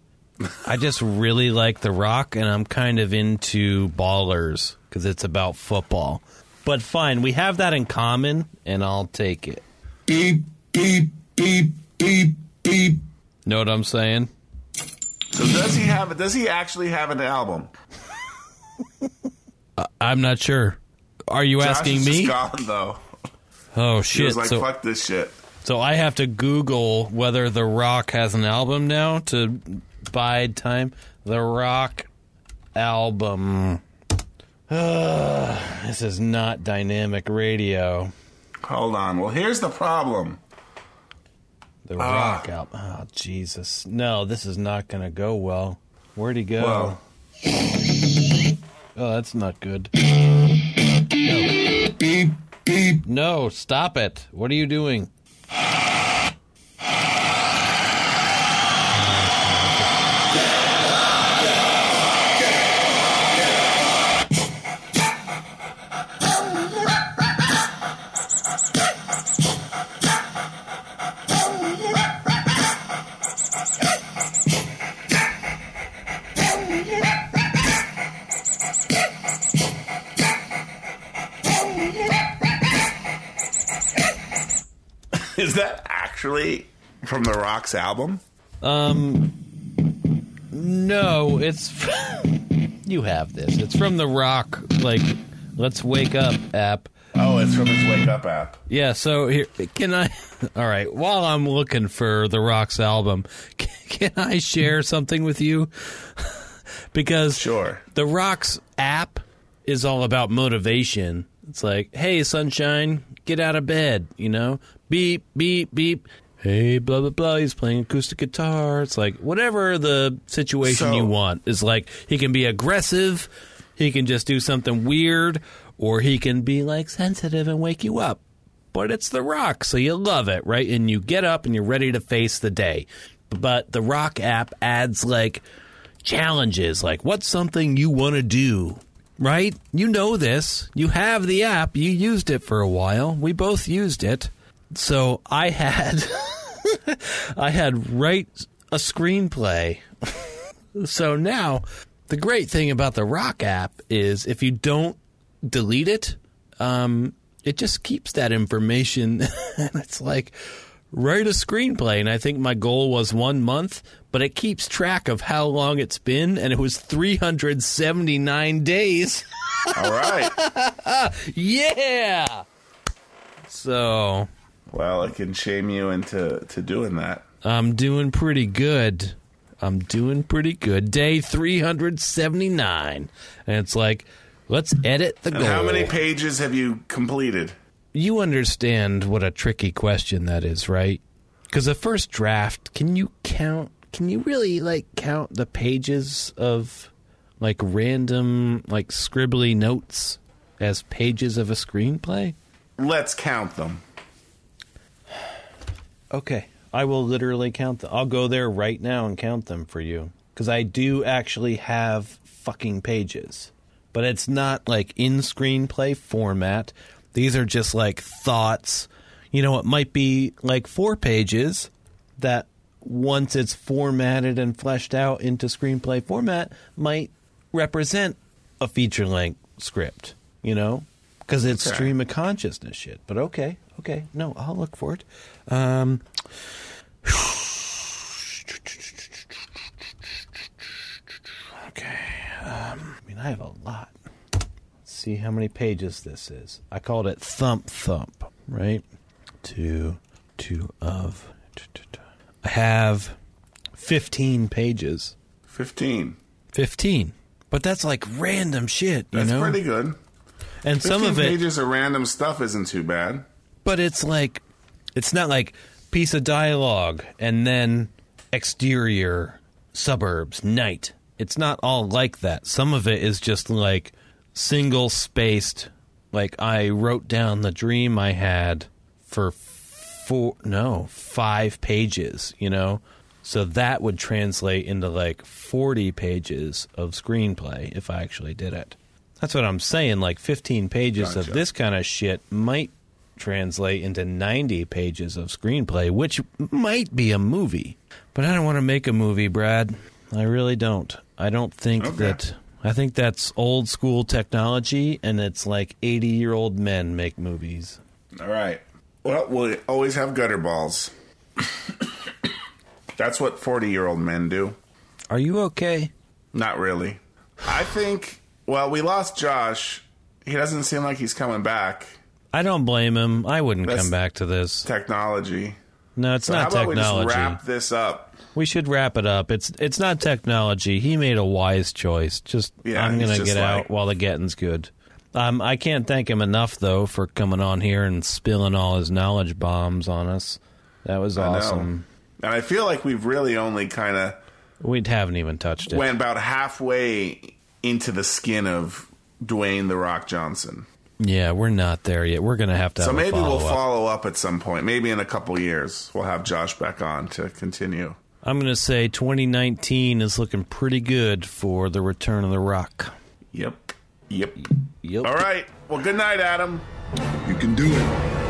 I just really like The Rock, and I'm kind of into Ballers because it's about football. But fine, we have that in common, and I'll take it. Beep, beep, beep, beep, beep. Know what I'm saying? So does he have? Does he actually have an album? (laughs) I'm not sure. Are you Josh asking is me? Just gone though. Oh He shit! was like, so, "Fuck this shit." So I have to Google whether The Rock has an album now to bide time. The Rock album. (sighs) this is not dynamic radio. Hold on. Well, here's the problem. The Rock ah. album. Oh Jesus! No, this is not going to go well. Where'd he go? Well, oh, that's not good. (coughs) Beep, beep. No, stop it! What are you doing? you (sighs) (sighs) Is that actually from the Rock's album? Um, no, it's (laughs) you have this. It's from the Rock like Let's Wake Up app. Oh, it's from his Wake Up app. Yeah, so here can I (laughs) All right, while I'm looking for the Rock's album, can, (laughs) can I share something with you? because Sure. the Rock's app is all about motivation. It's like, hey, sunshine, get out of bed, you know? Beep, beep, beep. Hey, blah, blah, blah. He's playing acoustic guitar. It's like, whatever the situation So- you want is like, he can be aggressive, he can just do something weird, or he can be like sensitive and wake you up. But it's The Rock, so you love it, right? And you get up and you're ready to face the day. But the Rock app adds like, challenges like what's something you want to do right you know this you have the app you used it for a while we both used it so i had (laughs) i had write a screenplay. So now the great thing about the rock app is if you don't delete it um, it just keeps that information. (laughs) And it's like write a screenplay. And i think my goal was one month but it keeps track of how long it's been. And it was 379 days. All right. (laughs) yeah. So well, it can shame you into to doing that. i'm doing pretty good i'm doing pretty good day 379 and it's like let's edit the And goal how many pages have you completed? you understand what a tricky question that is, right? Because the first draft, can you count? Can you really like count the pages of like random like scribbly notes as pages of a screenplay? Let's count them. Okay, I will literally count them. I'll go there right now and count them for you because I do actually have fucking pages, but it's not like in screenplay format. These are just like thoughts. You know, it might be like four pages that once it's formatted and fleshed out into screenplay format might represent a feature length script, you know? Because it's Okay. stream of consciousness shit. But okay, okay. No, I'll look for it. Um, okay. Um, I mean, I have a lot. Let's see how many pages this is. I called it Thump Thump, right? Two, two of. I have 15 pages. 15. 15. But that's like random shit, you That's know? pretty good. and some of it pages of random stuff isn't too bad. But it's like it's not like piece of dialogue and then exterior suburbs night. It's not all like that. Some of it is just like single spaced like i wrote down the dream i had for four no five pages you know? So that would translate into like 40 pages of screenplay if i actually did it. That's what i'm saying like 15 pages of this kind of shit might translate into 90 pages of screenplay, which might be a movie. But I don't want to make a movie, Brad. I really don't. I don't think Okay. that. I think that's old school technology, and it's like 80 year old men make movies. All right. Well, we'll always have gutter balls. (coughs) That's what 40 year old men do. Are you okay? Not really. I think, well, we lost Josh. He doesn't seem like he's coming back. I don't blame him. I wouldn't That's- come back to this. Technology. No, it's So how not about we technology. just wrap this up? We should wrap it up. It's it's not technology. He made a wise choice. Just Yeah, I'm gonna just get out while the getting's good. Um, I can't thank him enough though for coming on here and spilling all his knowledge bombs on us. That was I awesome. And I feel like we've really only kind of We haven't even touched it. went about halfway into the skin of Dwayne the Rock Johnson. Yeah, we're not there yet. We're gonna have to. So have a maybe we'll follow-up. follow up at some point. Maybe in a couple years, we'll have Josh back on to continue. I'm gonna say 2019 is looking pretty good for the return of the Rock. Yep. Yep. Yep. All right. Well, good night, Adam. You can do it.